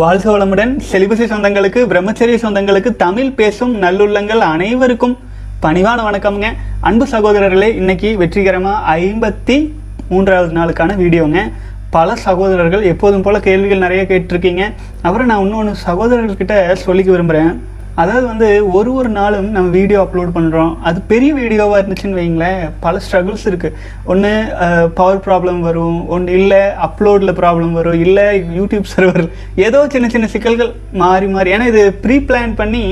வாழ்க வளமுடன். செலிபசி சொந்தங்களுக்கு பிரம்மச்சரிய சொந்தங்களுக்கு தமிழ் பேசும் நல்லுள்ளங்கள் அனைவருக்கும் பணிவான வணக்கம்ங்க. அன்பு சகோதரர்களே இன்னைக்கு வெற்றிகரமாக ஐம்பத்தி மூன்றாவது நாளுக்கான வீடியோங்க. பல சகோதரர்கள் எப்போதும் போல் கேள்விகள் நிறைய கேட்டிருக்கீங்க. அப்புறம் நான் இன்னொன்று சகோதரர்கள்கிட்ட சொல்லிக்க விரும்புகிறேன் அதாவது வந்து ஒரு ஒரு நாளும் நம்ம வீடியோ அப்லோட் பண்ணுறோம் அது பெரிய வீடியோவாக இருந்துச்சுன்னு வைங்களேன். பல ஸ்ட்ரகிள்ஸ் இருக்குது ஒன்று பவர் ப்ராப்ளம் வரும். ஒன்று இல்லை அப்லோடில் ப்ராப்ளம் வரும். இல்லை யூடியூப் சர்வர் ஏதோ சின்ன சின்ன சிக்கல்கள் மாறி மாறி. ஏன்னா இது ப்ரீ பிளான் பண்ணி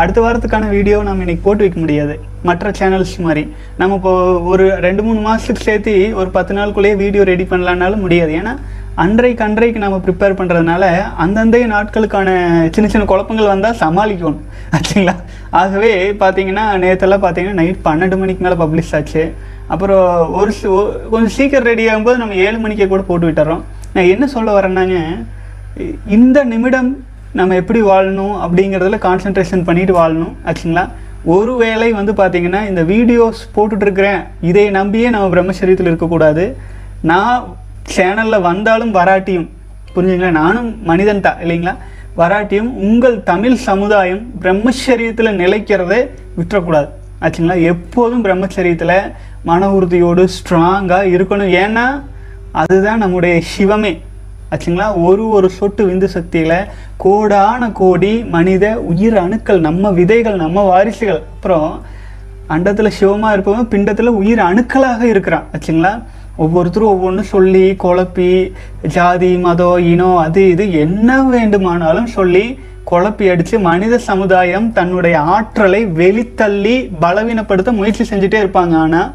அடுத்த வாரத்துக்கான வீடியோ நம்ம இன்னைக்கு போட்டு வைக்க முடியாது. மற்ற சேனல்ஸ் மாதிரி. நம்ம இப்போ ஒரு ரெண்டு மூணு மாதத்துக்கு சேர்த்து ஒரு பத்து நாளுக்குள்ளேயே வீடியோ ரெடி பண்ணலான்னாலும் முடியாது. ஏன்னா அன்றைக்கு அன்றைக்கு நம்ம ப்ரிப்பேர் பண்ணுறதுனால அந்தந்தைய நாட்களுக்கான சின்ன சின்ன குழப்பங்கள் வந்தால் சமாளிக்கணும். ஆச்சுங்களா? ஆகவே பார்த்தீங்கன்னா நேற்றெல்லாம் பார்த்தீங்கன்னா நைட் பன்னெண்டு மணிக்கு மேலே பப்ளிஷ் ஆச்சு. அப்புறம் ஒரு கொஞ்சம் சீக்கிரம் ரெடி ஆகும்போது நம்ம ஏழு மணிக்கே கூட போட்டு விட்டுறோம். நான் என்ன சொல்ல வரேன்னாங்க இந்த நிமிடம் நம்ம எப்படி வாழணும் அப்படிங்கிறதுல கான்சென்ட்ரேஷன் பண்ணிட்டு வாழணும். ஆச்சுங்களா? ஒருவேளை வந்து பார்த்தீங்கன்னா இந்த வீடியோஸ் போட்டுட்ருக்கிறேன் இதை நம்பியே நம்ம பிரம்மச்சரியத்தில் இருக்கக்கூடாது. நான் சேனலில் வந்தாலும் வராட்டியும் புரிஞ்சுங்களா நானும் மனிதன் தான் இல்லைங்களா? வராட்டியும் உங்கள் தமிழ் சமுதாயம் பிரம்மச்சரியத்தில் நிலைக்கிறதே விட்டுறக்கூடாது. ஆச்சுங்களா? எப்போதும் பிரம்மச்சரியத்தில் மன உறுதியோடு ஸ்ட்ராங்காக இருக்கணும். ஏன்னா அதுதான் நம்முடைய சிவமே. ஆச்சுங்களா? ஒரு ஒரு சொட்டு விந்து சக்தியில் கோடான கோடி மனித உயிர் அணுக்கள் நம்ம விதைகள் நம்ம வாரிசுகள். அப்புறம் அண்டத்தில் சிவமாக இருப்பவன் பிண்டத்தில் உயிர் அணுக்களாக இருக்கிறான். ஆச்சுங்களா? ஒவ்வொருத்தரும் ஒவ்வொன்றும் சொல்லி குழப்பி ஜாதி மதம் இனம் அது இது என்ன வேண்டுமானாலும் சொல்லி குழப்பி அடித்து மனித சமுதாயம் தன்னுடைய ஆற்றலை வெளித்தள்ளி பலவீனப்படுத்த முயற்சி செஞ்சுட்டே இருப்பாங்க. ஆனால்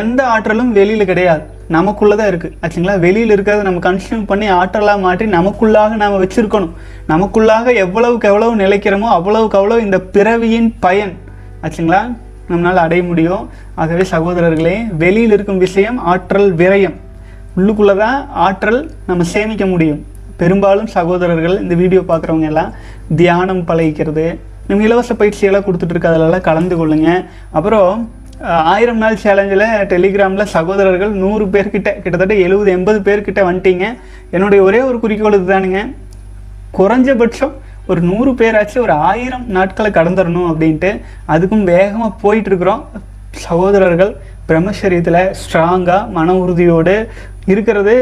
எந்த ஆற்றலும் வெளியில் கிடையாது. நமக்குள்ளே தான் இருக்குது ஆச்சுங்களா? வெளியில் இருக்கிறத நம்ம கன்சியூம் பண்ணி ஆற்றலாக மாற்றி நமக்குள்ளாக நாம் வச்சுருக்கணும். நமக்குள்ளாக எவ்வளவுக்கு எவ்வளவு நிலைக்கிறோமோ அவ்வளவுக்கு அவ்வளோ இந்த பிறவியின் பயன். ஆச்சுங்களா? நம்மளால் அடைய முடியும். ஆகவே சகோதரர்களே வெளியில் இருக்கும் விஷயம் ஆற்றல் விரயம். உள்ளுக்குள்ள தான் ஆற்றல் நம்ம சேமிக்க முடியும். பெரும்பாலும் சகோதரர்கள் இந்த வீடியோ பார்க்குறவங்க எல்லாம் தியானம் பழகிக்கிறது நம்ம இலவச பயிற்சியெல்லாம் கொடுத்துட்ருக்கு அதிலெல்லாம் கலந்து கொள்ளுங்க. அப்புறம் ஆயிரம் நாள் சேலஞ்சில் டெலிகிராமில் சகோதரர்கள் நூறு பேர்கிட்ட கிட்டத்தட்ட எழுபது எண்பது பேர்கிட்ட வந்துட்டீங்க. என்னுடைய ஒரே ஒரு குறிக்கோள் இதுதானுங்க. குறைஞ்சபட்சம் ஒரு நூறு பேராச்சும் ஒரு ஆயிரம் நாட்களை கடந்துடணும் அப்படின்ட்டு அதுக்கும் வேகமாக போயிட்டுருக்குறோம் சகோதரர்கள் பிரம்மச்சரியத்தில் ஸ்ட்ராங்காக மன உறுதியோடு இருக்கிறது.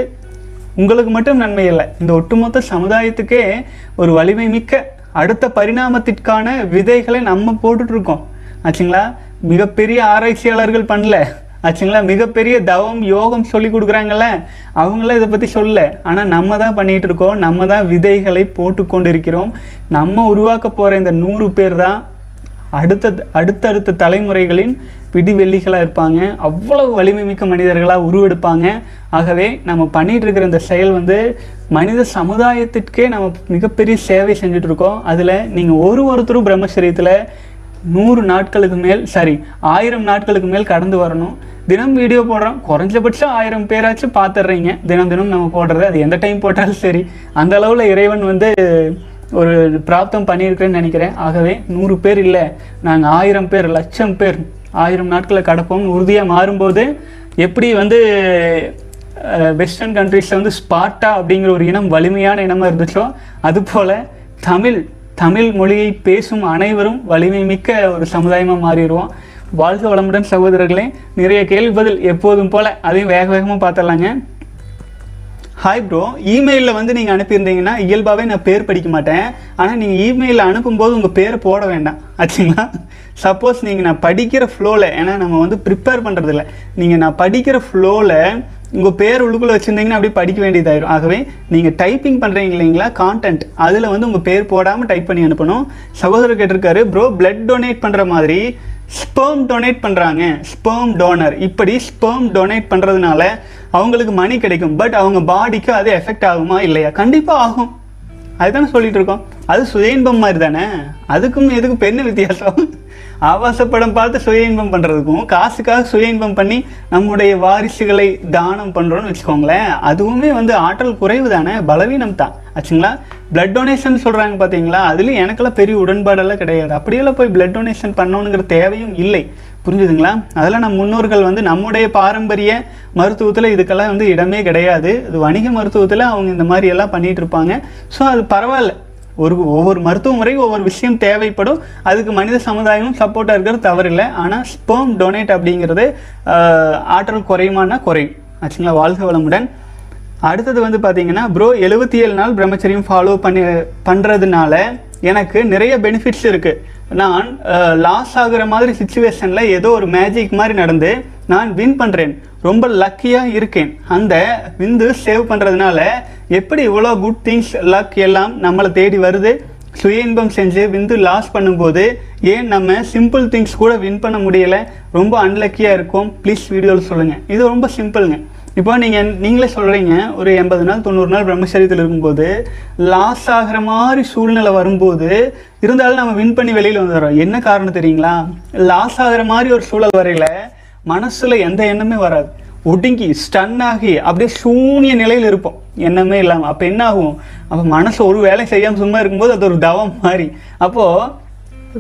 உங்களுக்கு மட்டும் நன்மை இல்லை. இந்த ஒட்டுமொத்த சமுதாயத்துக்கே ஒரு வலிமை மிக்க அடுத்த பரிணாமத்திற்கான விதைகளை நம்ம போட்டுட்ருக்கோம் ஆச்சுங்களா? மிகப்பெரிய ஆராய்ச்சியாளர்கள் பண்ணல. ஆச்சுங்களா? மிகப்பெரிய தவம் யோகம் சொல்லி கொடுக்குறாங்கல்ல. அவங்களாம் இதை பற்றி சொல்லல. ஆனால் நம்ம தான் பண்ணிகிட்டு இருக்கோம். நம்ம தான் விதைகளை போட்டுக்கொண்டு இருக்கிறோம் நம்ம உருவாக்க போகிற இந்த நூறு பேர் தான் அடுத்த அடுத்தடுத்த தலைமுறைகளின் பிடிவெள்ளிகளாக இருப்பாங்க. அவ்வளவு வலிமை மிக்க மனிதர்களாக உருவெடுப்பாங்க. ஆகவே நம்ம பண்ணிகிட்டு இருக்கிற இந்த செயல் வந்து மனித சமுதாயத்திற்கே நம்ம மிகப்பெரிய சேவை செஞ்சிட்ருக்கோம் அதில் நீங்கள் ஒரு ஒருத்தரும் பிரம்மச்சரியத்தில் நூறு நாட்களுக்கு மேல் சாரி ஆயிரம் நாட்களுக்கு மேல் கடந்து வரணும். தினம் வீடியோ போடுறோம். குறைஞ்சபட்சம் ஆயிரம் பேராச்சும் பார்த்துடுறீங்க தினம் தினம் நம்ம போடுறது. அது எந்த டைம் போட்டாலும் சரி. அந்த அளவில் இறைவன் வந்து ஒரு பிராப்தம் பண்ணியிருக்கிறேன்னு நினைக்கிறேன். ஆகவே நூறு பேர் இல்லை நாங்கள் ஆயிரம் பேர் லட்சம் பேர் ஆயிரம் நாட்களை கடப்போம் உறுதியாக மாறும்போது எப்படி வந்து வெஸ்டர்ன் கண்ட்ரீஸில் வந்து ஸ்பார்ட்டா அப்படிங்கிற ஒரு இனம் வலிமையான இனமாக இருந்துச்சோ அதுபோல் தமிழ் தமிழ் மொழியை பேசும் அனைவரும் வலிமை மிக்க ஒரு சமுதாயமாக மாறிடுவோம். வாழ்க வளமுடன் சகோதரர்களே நிறைய கேள்வி பதில் எப்போதும் போல் அதையும் வேக வேகமாக பார்த்துடலாங்க. ஹாய் ப்ரோ இமெயிலில் வந்து நீங்கள் அனுப்பியிருந்தீங்கன்னா இயல்பாகவே நான் பேர் படிக்க மாட்டேன். ஆனால் நீங்கள் இமெயிலில் அனுப்பும்போது உங்கள் பேரை போட வேண்டாம். ஆச்சுங்களா? சப்போஸ் நீங்கள் நான் படிக்கிற ஃப்ளோவில் ஏன்னா நம்ம வந்து ப்ரிப்பேர் பண்ணுறதில்ல நீங்கள் நான் படிக்கிற ஃப்ளோவில் உங்கள் பேர் உள்ளுக்குள்ளே வச்சுருந்தீங்கன்னா அப்படியே படிக்க வேண்டியதாயிரும். ஆகவே நீங்கள் டைப்பிங் பண்ணுறீங்க இல்லைங்களா? கான்டென்ட் அதில் வந்து உங்கள் பேர் போடாமல் டைப் பண்ணி அனுப்பணும். சகோதரர் கேட்டிருக்காரு ப்ரோ பிளட் டொனேட் பண்ணுற மாதிரி ஸ்பெர்ம் டொனேட் பண்ணுறாங்க ஸ்பெர்ம் டோனர் இப்படி ஸ்பெர்ம் டொனேட் பண்ணுறதுனால அவங்களுக்கு மணி கிடைக்கும். பட் அவங்க பாடிக்கு அது எஃபெக்ட் ஆகுமா இல்லையா? கண்டிப்பாக ஆகும். அதுதானே சொல்லிட்டு இருக்கோம். அது சுய இன்பம் மாதிரி தானே? அதுக்கும் எதுக்கும் பெண்ணு வித்தியாசம். ஆபாச படம் பார்த்து சுய இன்பம் பண்ணுறதுக்கும் காசுக்காக சுய இன்பம் பண்ணி நம்முடைய வாரிசுகளை தானம் பண்ணுறோன்னு வச்சுக்கோங்களேன் அதுவுமே வந்து ஆற்றல் குறைவு தானே? பலவீனம் தான் ஆச்சுங்களா? பிளட் டொனேஷன் சொல்கிறாங்க பார்த்தீங்களா அதுலேயும் எனக்கெல்லாம் பெரிய உடன்பாடெல்லாம் கிடையாது. அப்படியெல்லாம் போய் பிளட் டொனேஷன் பண்ணணுங்கிற தேவையும் இல்லை. புரிஞ்சுதுங்களா? அதெல்லாம் நம்ம முன்னோர்கள் வந்து நம்முடைய பாரம்பரிய மருத்துவத்தில் இதுக்கெல்லாம் வந்து இடமே கிடையாது. இது வணிக மருத்துவத்தில் அவங்க இந்த மாதிரி எல்லாம் பண்ணிகிட்டு இருப்பாங்க. ஸோ அது பரவாயில்ல. ஒரு ஒவ்வொரு மருத்துவ முறையும் ஒவ்வொரு விஷயம் தேவைப்படும். அதுக்கு மனித சமுதாயமும் சப்போர்ட்டாக இருக்கிறது தவறில்லை. ஆனால் ஸ்பெர்ம் டொனேட் அப்படிங்கிறது ஆற்றல் குறையுமானா குறையும். ஆச்சுங்களா? வாழ்க வளமுடன். அடுத்தது வந்து பார்த்தீங்கன்னா ப்ரோ எழுபத்தி ஏழு நாள் பிரம்மச்சரியம் ஃபாலோ பண்ணி பண்ணுறதுனால எனக்கு நிறைய பெனிஃபிட்ஸ் இருக்குது நான் லாஸ் ஆகுற மாதிரி சுச்சுவேஷனில் ஏதோ ஒரு மேஜிக் மாதிரி நடந்து நான் வின் பண்ணுறேன் ரொம்ப லக்கியாக இருக்கேன். அந்த விந்து சேவ் பண்ணுறதுனால எப்படி இவ்வளோ குட் திங்ஸ் லக் எல்லாம் நம்மளை தேடி வருது? சுய இன்பம் செஞ்சு விந்து லாஸ் பண்ணும்போது ஏன் நம்ம சிம்பிள் திங்ஸ் கூட வின் பண்ண முடியலை? ரொம்ப அன்லக்கியாக இருக்கும். ப்ளீஸ் வீடியோவில் சொல்லுங்கள் இது ரொம்ப சிம்பிளுங்க இப்போ நீங்கள் நீங்களே சொல்கிறீங்க ஒரு எண்பது நாள் தொண்ணூறு நாள் பிரம்மச்சரியத்தில் இருக்கும்போது லாஸ் ஆகிற மாதிரி சூழ்நிலை வரும்போது இருந்தாலும் நம்ம வின் பண்ணி வெளியில் வந்துடுறோம். என்ன காரணம் தெரியுங்களா? லாஸ் ஆகிற மாதிரி ஒரு சூழல் வரையில் மனசில் எந்த எண்ணமே வராது. ஒடுங்கி ஸ்டன் ஆகி அப்படியே சூனிய நிலையில் இருப்போம். எண்ணமே இல்லாமல் அப்போ என்ன ஆகும்? அப்போ மனசு ஒரு வேலை செய்யாமல் சும்மா இருக்கும்போது அது ஒரு தவம் மாதிரி. அப்போது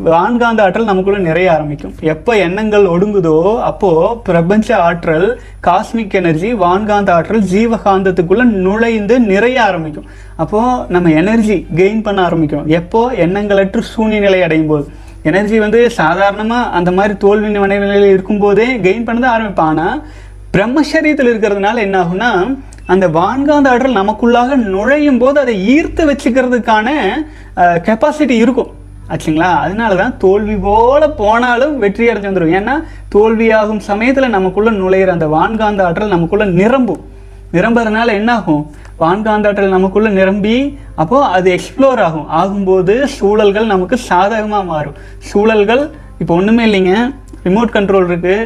வான்காந்த ஆற்றல் நமக்குள்ள நிறைய ஆரம்பிக்கும். எப்போ எண்ணங்கள் ஒடுங்குதோ அப்போ பிரபஞ்ச ஆற்றல் காஸ்மிக் எனர்ஜி வான்காந்த ஆற்றல் ஜீவகாந்தத்துக்குள்ள நுழைந்து நிறைய ஆரம்பிக்கும். அப்போ நம்ம எனர்ஜி கெயின் பண்ண ஆரம்பிக்கணும் எப்போ? எண்ணங்களற்று சூழ்நிலை நிலை அடையும் போது. எனர்ஜி வந்து சாதாரணமாக அந்த மாதிரி தோல்வி நிலையில் இருக்கும்போதே கெயின் பண்ண தான் ஆரம்பிப்பான் ஆனால் பிரம்மச்சரியத்தில் இருக்கிறதுனால என்ன ஆகும்னா அந்த வான்காந்த ஆற்றல் நமக்குள்ளாக நுழையும் போது அதை ஈர்த்து வச்சுக்கிறதுக்கான கெப்பாசிட்டி இருக்கும். ஆச்சுங்களா? அதனால தான் தோல்வி போல போனாலும் வெற்றி அடைஞ்சு வந்துடும் ஏன்னா தோல்வியாகும் சமயத்தில் நமக்குள்ளே நுழையிற அந்த வான்காந்த ஆற்றல் நமக்குள்ளே நிரம்பும். நிரம்புறதுனால என்னாகும்? வான்காந்த ஆற்றல் நமக்குள்ளே நிரம்பி அப்போது அது எக்ஸ்ப்ளோர் ஆகும். ஆகும்போது சூழல்கள் நமக்கு சாதகமாக மாறும். சூழல்கள் இப்போ ஒன்றுமே இல்லைங்க. ரிமோட் கண்ட்ரோல் இருக்குது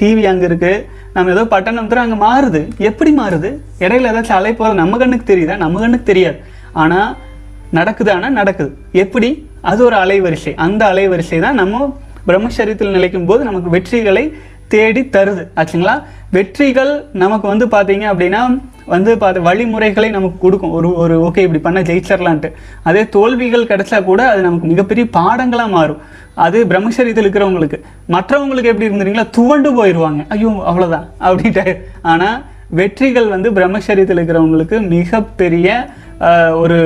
டிவி அங்கே இருக்குது நம்ம ஏதோ பட்டணம் தர அங்கே மாறுது. எப்படி மாறுது? இடையில ஏதாச்சும் அலை போகிறது நம்ம கண்ணுக்கு தெரியுதா? நம்ம கண்ணுக்கு தெரியாது. ஆனால் நடக்குதானா நடக்குது. எப்படி? அது ஒரு அலைவரிசை. அந்த அலைவரிசை தான் நம்ம பிரம்மச்சரியத்தில் நிலைக்கும் போது நமக்கு வெற்றிகளை தேடி தருது. ஆச்சுங்களா? வெற்றிகள் நமக்கு வந்து பார்த்தீங்க அப்படின்னா வந்து பார்த்து வழிமுறைகளை நமக்கு கொடுக்கும். ஒரு ஒரு ஓகே இப்படி பண்ண ஜெயிச்சிடலான்ட்டு அதே தோல்விகள் கிடைச்சா கூட அது நமக்கு மிகப்பெரிய பாடங்களாக மாறும். அது பிரம்மச்சரியத்தில் இருக்கிறவங்களுக்கு. மற்றவங்களுக்கு எப்படி இருந்துறீங்களா துவண்டு போயிடுவாங்க ஐயோ அவ்வளோதான் அப்படின்ட்டு. ஆனால் வெற்றிகள் வந்து பிரம்மச்சரியத்தில் இருக்கிறவங்களுக்கு மிகப்பெரிய ஒரு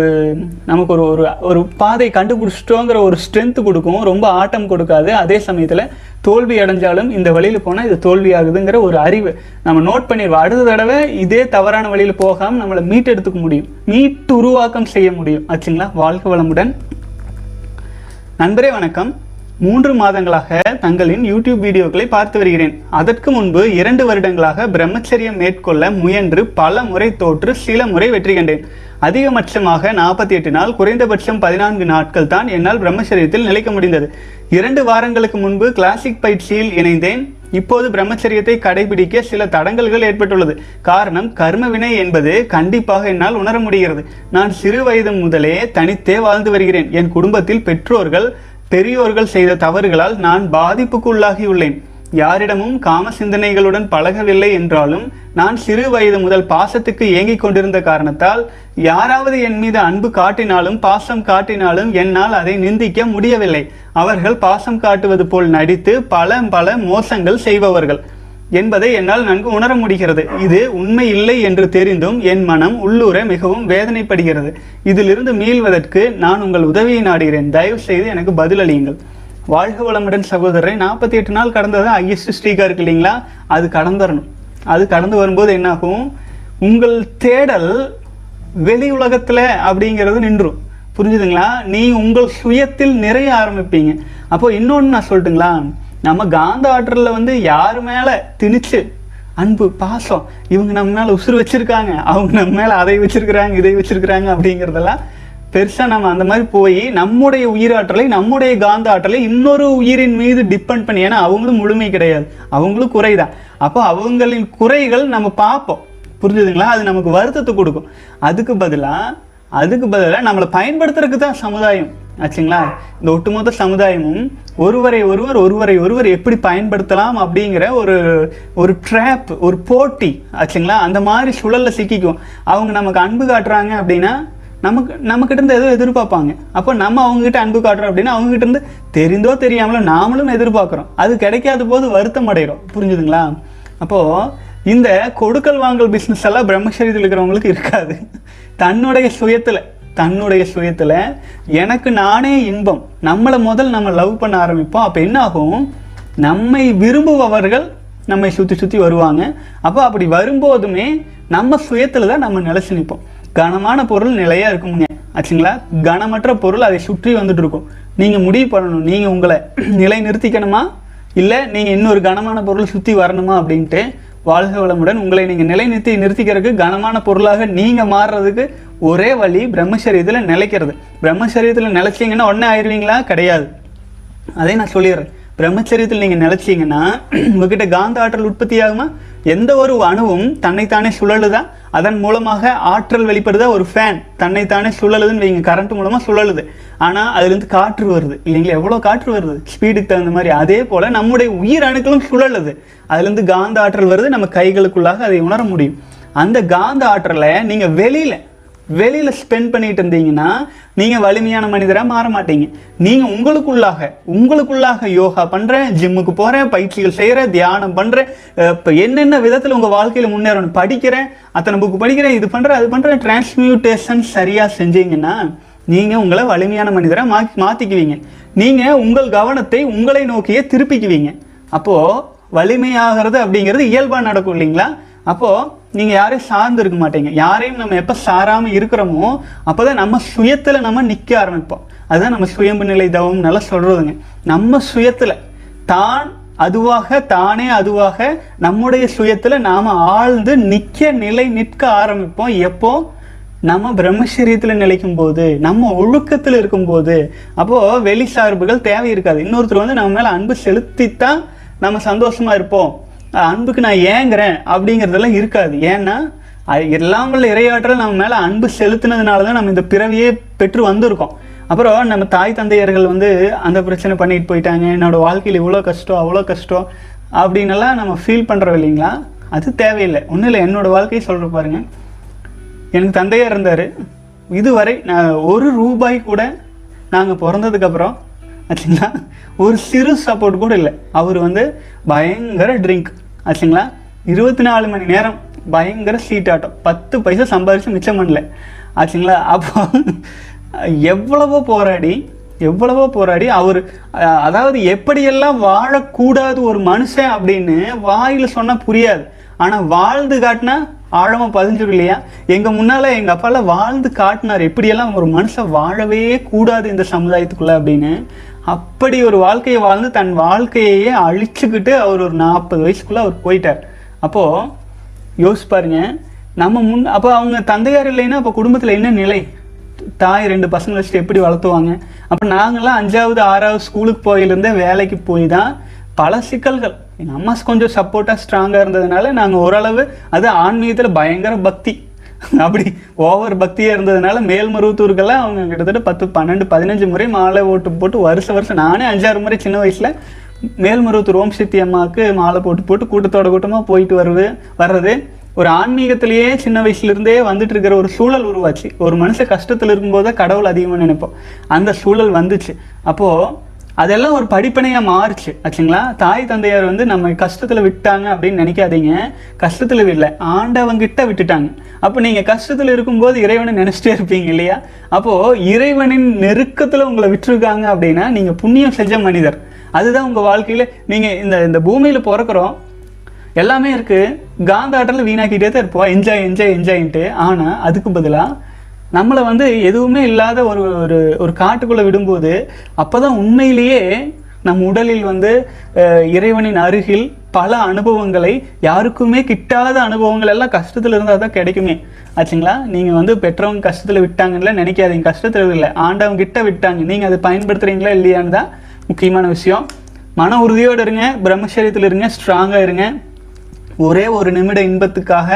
நமக்கு ஒரு ஒரு ஒரு பாதை கண்டுபிடிச்சிட்டோங்கிற ஒரு ஸ்ட்ரென்த் கொடுக்கும். ரொம்ப ஆட்டம் கொடுக்காது. அதே சமயத்தில் தோல்வி அடைஞ்சாலும் இந்த வழியில் போனால் இது தோல்வி ஆகுதுங்கிற ஒரு அறிவு. நம்ம நோட் பண்ணிடுவோம் அடுத்த தடவை இதே தவறான வழியில் போகாமல் நம்மளை மீட்டெடுத்துக்க முடியும். மீட்டு உருவாக்கம் செய்ய முடியும். ஆச்சுங்களா? வாழ்க வளமுடன். நண்பரே வணக்கம். மூன்று மாதங்களாக தங்களின் யூடியூப் வீடியோக்களை பார்த்து வருகிறேன். அதற்கு முன்பு இரண்டு வருடங்களாக பிரம்மச்சரியம் மேற்கொள்ள முயன்று பல முறை தோற்று சில முறை வெற்றி கண்டேன். அதிகபட்சமாக நாற்பத்தி எட்டு நாள் குறைந்தபட்சம் பதினான்கு நாட்கள் தான் என்னால் பிரம்மச்சரியத்தில் நிலைக்க முடிந்தது. இரண்டு வாரங்களுக்கு முன்பு கிளாசிக் பயிற்சியில் இணைந்தேன். இப்போது பிரம்மச்சரியத்தை கடைபிடிக்க சில தடங்கல்கள் ஏற்பட்டுள்ளது. காரணம் கர்மவினை என்பது கண்டிப்பாக என்னால் உணர முடிகிறது. நான் சிறு வயது முதலே தனித்தே வாழ்ந்து வருகிறேன். என் குடும்பத்தில் பெற்றோர்கள் பெரியோர்கள் செய்த தவறுகளால் நான் பாதிப்புக்குள்ளாகியுள்ளேன். யாரிடமும் காம சிந்தனைகளுடன் பழகவில்லை என்றாலும் நான் சிறு வயது முதல் பாசத்துக்கு ஏங்கிக் கொண்டிருந்த காரணத்தால் யாராவது என் மீது அன்பு காட்டினாலும் பாசம் காட்டினாலும் என்னால் அதை நிந்திக்க முடியவில்லை. அவர்கள் பாசம் காட்டுவது போல் நடித்து பல பல மோசங்கள் செய்பவர்கள் என்பதை என்னால் நன்கு உணர முடிகிறது. இது உண்மை இல்லை என்று தெரிந்தும் என் மனம் உள்ளூர மிகவும் வேதனைப்படுகிறது. இதிலிருந்து மீள்வதற்கு நான் உங்கள் உதவியை நாடுகிறேன். தயவு செய்து எனக்கு பதிலளியுங்கள். வாழ்க வளமுடன் சகோதரரை நாற்பத்தி எட்டு நாள் கடந்தது ஐஎஸ்டி ஸ்ட்ரீக்கா இருக்கு இல்லைங்களா? அது கடந்துடணும் அது கடந்து வரும்போது என்னாகும்? உங்கள் தேடல் வெளி உலகத்தில் அப்படிங்கிறது நின்றும். புரிஞ்சுதுங்களா? நீ உங்கள் சுயத்தில் நிறைய ஆரம்பிப்பீங்க. அப்போ இன்னொன்று நான் சொல்லட்டுங்களா? நம்ம காந்த ஆற்றலில் வந்து யார் மேலே திணிச்சு அன்பு பாசம் இவங்க நம்ம மேலே உசுறு வச்சுருக்காங்க அவங்க நம்ம மேலே அதை வச்சுருக்குறாங்க இதை வச்சுருக்குறாங்க அப்படிங்கிறதெல்லாம் பெருசாக நம்ம அந்த மாதிரி போய் நம்முடைய உயிராற்றலை நம்முடைய காந்த ஆற்றலை இன்னொரு உயிரின் மீது டிபெண்ட் பண்ணி ஏன்னா அவங்களும் முழுமை கிடையாது. அவங்களும் குறைதான். அப்போ அவங்களின் குறைகள் நம்ம பார்ப்போம். புரிஞ்சுதுங்களா? அது நமக்கு வருத்தத்தை கொடுக்கும். அதுக்கு பதிலாக அதுக்கு பதிலாக நம்மளை பயன்படுத்துறதுக்கு தான் சமுதாயம். ஆச்சுங்களா? இந்த ஒட்டுமொத்த சமுதாயமும் ஒருவரை ஒருவர் ஒருவரை ஒருவர் எப்படி பயன்படுத்தலாம் அப்படிங்கிற ஒரு ஒரு ட்ராப் ஒரு போட்டி. ஆச்சுங்களா? அந்த மாதிரி சுழலில் சிக்கிக்கும் அவங்க நமக்கு அன்பு காட்டுறாங்க அப்படின்னா நமக்கு நம்மக்கிட்ட இருந்து ஏதோ எதிர்பார்ப்பாங்க. அப்போ நம்ம அவங்ககிட்ட அன்பு காட்டுறோம் அப்படின்னா அவங்ககிட்ட இருந்து தெரிந்தோ தெரியாமலோ நாமளும் எதிர்பார்க்குறோம். அது கிடைக்காத போது வருத்தம் அடைகிறோம் புரிஞ்சுதுங்களா? அப்போது இந்த கொடுக்கல் வாங்கல் பிஸ்னஸ் எல்லாம் பிரம்மச்சரியத்தில் இருக்கிறவங்களுக்கு இருக்காது. தன்னுடைய சுயத்தில் தன்னுடைய சுயத்தில் எனக்கு நானே இன்பம். நம்மளை முதல் நம்ம லவ் பண்ண ஆரம்பிப்போம். அப்போ என்ன ஆகும் நம்மை விரும்புபவர்கள் நம்மை சுற்றி சுற்றி வருவாங்க. அப்போ அப்படி வரும்போதுமே நம்ம சுயத்தில் தான் நம்ம நிலச்சி நிற்போம் கனமான பொருள் நிலையாக இருக்குமுங்க ஆச்சுங்களா? கனமற்ற பொருள் அதை சுற்றி வந்துட்டு இருக்கும் நீங்கள் முடிவு பண்ணணும். நீங்கள் உங்களை நிலை நிறுத்திக்கணுமா இல்லை நீங்கள் இன்னொரு கனமான பொருள் சுற்றி வரணுமா அப்படின்ட்டு வாழ்க வளமுடன் உங்களை நீங்கள் நிலைநிறுத்தி நிறுத்திக்கிறதுக்கு கனமான பொருளாக நீங்கள் மாறுறதுக்கு ஒரே வழி பிரம்மச்சரியத்தில் நிலைக்கிறது. பிரம்மச்சரியத்தில் நிலைச்சிங்கன்னா உடனே ஆயிடுவீங்களா கிடையாது. அதே நான் சொல்லிடுறேன். பிரம்மச்சரியத்தில் நீங்கள் நிலைச்சீங்கன்னா உங்ககிட்ட காந்த ஆற்றல் உற்பத்தி ஆகுமா எந்த ஒரு அணுவும் தன்னைத்தானே சுழலுதா? அதன் மூலமாக ஆற்றல் வெளிப்படுதா? ஒரு ஃபேன் தன்னைத்தானே சுழலுதுன்னு வைங்க. கரண்ட் மூலமாக சுழலுது. ஆனால் அதுலேருந்து காற்று வருது. இல்லைங்களா? எவ்வளோ காற்று வருது? ஸ்பீடுக்கு தகுந்த மாதிரி. அதே போல் நம்முடைய உயிர் அணுக்களும் சுழலுது. அதுலேருந்து காந்த ஆற்றல் வருது. நம்ம கைகளுக்குள்ளாக அதை உணர முடியும். அந்த காந்த ஆற்றலை நீங்கள் வெளியில் வெளியில் ஸ்பெண்ட் பண்ணிட்டு இருந்தீங்கன்னா நீங்கள் வலிமையான மனிதராக மாற மாட்டீங்க. நீங்கள் உங்களுக்குள்ளாக உங்களுக்குள்ளாக யோகா பண்ணுறேன் ஜிம்முக்கு போகிறேன் பயிற்சிகள் செய்கிறேன் தியானம் பண்ணுறேன் இப்போ என்னென்ன விதத்தில் உங்கள் வாழ்க்கையில் முன்னேறணும்? படிக்கிறேன் அத்தனை புக்கு படிக்கிறேன் இது பண்ணுறேன் அது பண்ணுறேன் டிரான்ஸ்மியூட்டேஷன் சரியாக செஞ்சீங்கன்னா நீங்கள் உங்களை வலிமையான மனிதராக மா மாற்றிக்குவீங்க நீங்கள் உங்கள் கவனத்தை உங்களை நோக்கியே திருப்பிக்குவீங்க. அப்போது வலிமையாகிறது அப்படிங்கிறது இயல்பாக நடக்கும் இல்லைங்களா? அப்போது நீங்கள் யாரையும் சார்ந்து இருக்க மாட்டீங்க. யாரையும் நம்ம எப்போ சாராமல் இருக்கிறோமோ அப்போ தான் நம்ம சுயத்தில் நம்ம நிற்க ஆரம்பிப்போம். அதுதான் நம்ம சுயம்பு நிலை தவம் நல்லா சொல்கிறதுங்க நம்ம சுயத்தில் தான் அதுவாக தானே அதுவாக நம்முடைய சுயத்தில் நாம் ஆழ்ந்து நிற்க நிலை நிற்க ஆரம்பிப்போம். எப்போ? நம்ம பிரம்மசரியத்தில் நிலைக்கும் போது நம்ம ஒழுக்கத்தில் இருக்கும்போது. அப்போது வெளி சார்புகள் தேவை இருக்காது. இன்னொருத்தர் வந்து நம்ம மேலே அன்பு செலுத்தித்தான் நம்ம சந்தோஷமாக இருப்போம். அன்புக்கு நான் ஏங்குறேன் அப்படிங்கிறதெல்லாம் இருக்காது. ஏன்னா அது எல்லாம் உள்ள இரையாற்றல் நம்ம மேலே அன்பு செலுத்தினதுனால தான் நம்ம இந்த பிறவியே பெற்று வந்திருக்கோம். அப்புறம் நம்ம தாய் தந்தையர்கள் வந்து அந்த பிரச்சனை பண்ணிட்டு போயிட்டாங்க. என்னோடய வாழ்க்கையில் இவ்வளோ கஷ்டம் அவ்வளோ கஷ்டம் அப்படின்னெல்லாம் நம்ம ஃபீல் பண்ணுறோம் இல்லைங்களா? அது தேவையில்லை. ஒன்றும் இல்லை. என்னோடய வாழ்க்கையை சொல்கிற பாருங்க. எனக்கு தந்தையார் இருந்தார். இதுவரை நான் ஒரு ரூபாய் கூட நாங்கள் பிறந்ததுக்கப்புறம் ஆச்சுங்களா ஒரு சிறு சப்போர்ட் கூட இல்லை. அவர் வந்து பயங்கர ட்ரிங்க் ஆச்சுங்களா? இருபத்தி நாலு மணி நேரம் பயங்கர சீட்டாட்டம் பத்து பைசா சம்பாதிச்சு மிச்சம் பண்ணல. ஆச்சுங்களா? அப்போ எவ்வளவோ போராடி எவ்வளவோ போராடி அவர் அதாவது எப்படியெல்லாம் வாழக்கூடாது ஒரு மனுஷன் அப்படின்னு வாயில் சொன்னால் புரியாது. ஆனால் வாழ்ந்து காட்டினா ஆழமாக பதிஞ்சிடும் இல்லையா? எங்கள் முன்னால் எங்கள் அப்பாலாம் வாழ்ந்து காட்டினார். எப்படியெல்லாம் ஒரு மனுஷன் வாழவே கூடாது இந்த சமுதாயத்துக்குள்ளே அப்படின்னு அப்படி ஒரு வாழ்க்கையை வாழ்ந்து தன் வாழ்க்கையையே அழிச்சுக்கிட்டு அவர் ஒரு நாற்பது வயசுக்குள்ளே அவர் போயிட்டார். அப்போது யோசிச்சு பாருங்க. நம்ம முன் அப்போ அவங்க தந்தையார் இல்லைன்னா அப்போ குடும்பத்தில் என்ன நிலை? தாய் ரெண்டு பசங்களை வச்சுட்டு எப்படி வளர்த்துவாங்க? அப்போ நாங்களாம் அஞ்சாவது ஆறாவது ஸ்கூலுக்கு போயிலிருந்தே வேலைக்கு போய் தான் பல சிக்கல்கள். எங்கள் அம்மா கொஞ்சம் சப்போர்ட்டாக ஸ்ட்ராங்காக இருந்ததுனால நாங்கள் ஓரளவு அது ஆன்மீகத்தில் பயங்கர பக்தி. அப்படி ஓவர் பக்தியாக இருந்ததுனால மேல்மருவத்தூருக்கெல்லாம் அவங்க கிட்டத்தட்ட பத்து பன்னெண்டு பதினஞ்சு முறை மாலை ஓட்டு போட்டு வருஷம் வருஷம் நானே அஞ்சாறு முறை சின்ன வயசில் மேல்மருவத்தூர் ஓம் சக்தி அம்மாவுக்கு மாலை போட்டு போட்டு கூட்டத்தோட கூட்டமாக போயிட்டு வருது வர்றது. ஒரு ஆன்மீகத்திலேயே சின்ன வயசுலேருந்தே வந்துட்டு இருக்கிற ஒரு சூழல் உருவாச்சு. ஒரு மனுஷன் கஷ்டத்தில் இருக்கும்போது தான் கடவுள் அதிகமாக நினைப்போம். அந்த சூழல் வந்துச்சு. அப்போது அதெல்லாம் ஒரு படிப்பனையாக மாறுச்சு ஆச்சுங்களா? தாய் தந்தையார் வந்து நம்ம கஷ்டத்தில் விட்டாங்க அப்படின்னு நினைக்காதீங்க. கஷ்டத்தில் விடல ஆண்டவங்கிட்ட விட்டுட்டாங்க. அப்போ நீங்கள் கஷ்டத்தில் இருக்கும்போது இறைவனை நினச்சிட்டே இருப்பீங்க இல்லையா? அப்போது இறைவனின் நெருக்கத்தில் உங்களை விட்டுருக்காங்க அப்படின்னா நீங்கள் புண்ணியம் செஞ்ச மனிதர். அதுதான் உங்கள் வாழ்க்கையில் நீங்கள் இந்த இந்த பூமியில் பிறக்கிறோம். எல்லாமே இருக்குது காந்தாட்டில் வீணாக்கிட்டே தான் இருப்போம். என்ஜாய் என்ஜாய் என்ஜாயின்ட்டு ஆனால் அதுக்கு பதிலாக நம்மளை வந்து எதுவுமே இல்லாத ஒரு ஒரு ஒரு காட்டுக்குள்ளே விடும்போது அப்போ தான் உண்மையிலேயே நம் உடலில் வந்து இறைவனின் அருகில் பல அனுபவங்களை யாருக்குமே கிட்டாத அனுபவங்கள் எல்லாம் கஷ்டத்தில் இருந்தால் தான் கிடைக்குமே. ஆச்சுங்களா? நீங்கள் வந்து பெற்றவங்க கஷ்டத்தில் விட்டாங்கன்னு நினைக்காதீங்க. கஷ்டத்தில் இல்லை. ஆண்டவங்க கிட்ட விட்டாங்க. நீங்கள் அதை பயன்படுத்துகிறீங்களா இல்லையான்னு தான் முக்கியமான விஷயம். மன உறுதியோடு இருங்க. பிரம்மச்சரியத்தில் இருங்க. ஸ்ட்ராங்காக இருங்க. ஒரே ஒரு நிமிட இன்பத்துக்காக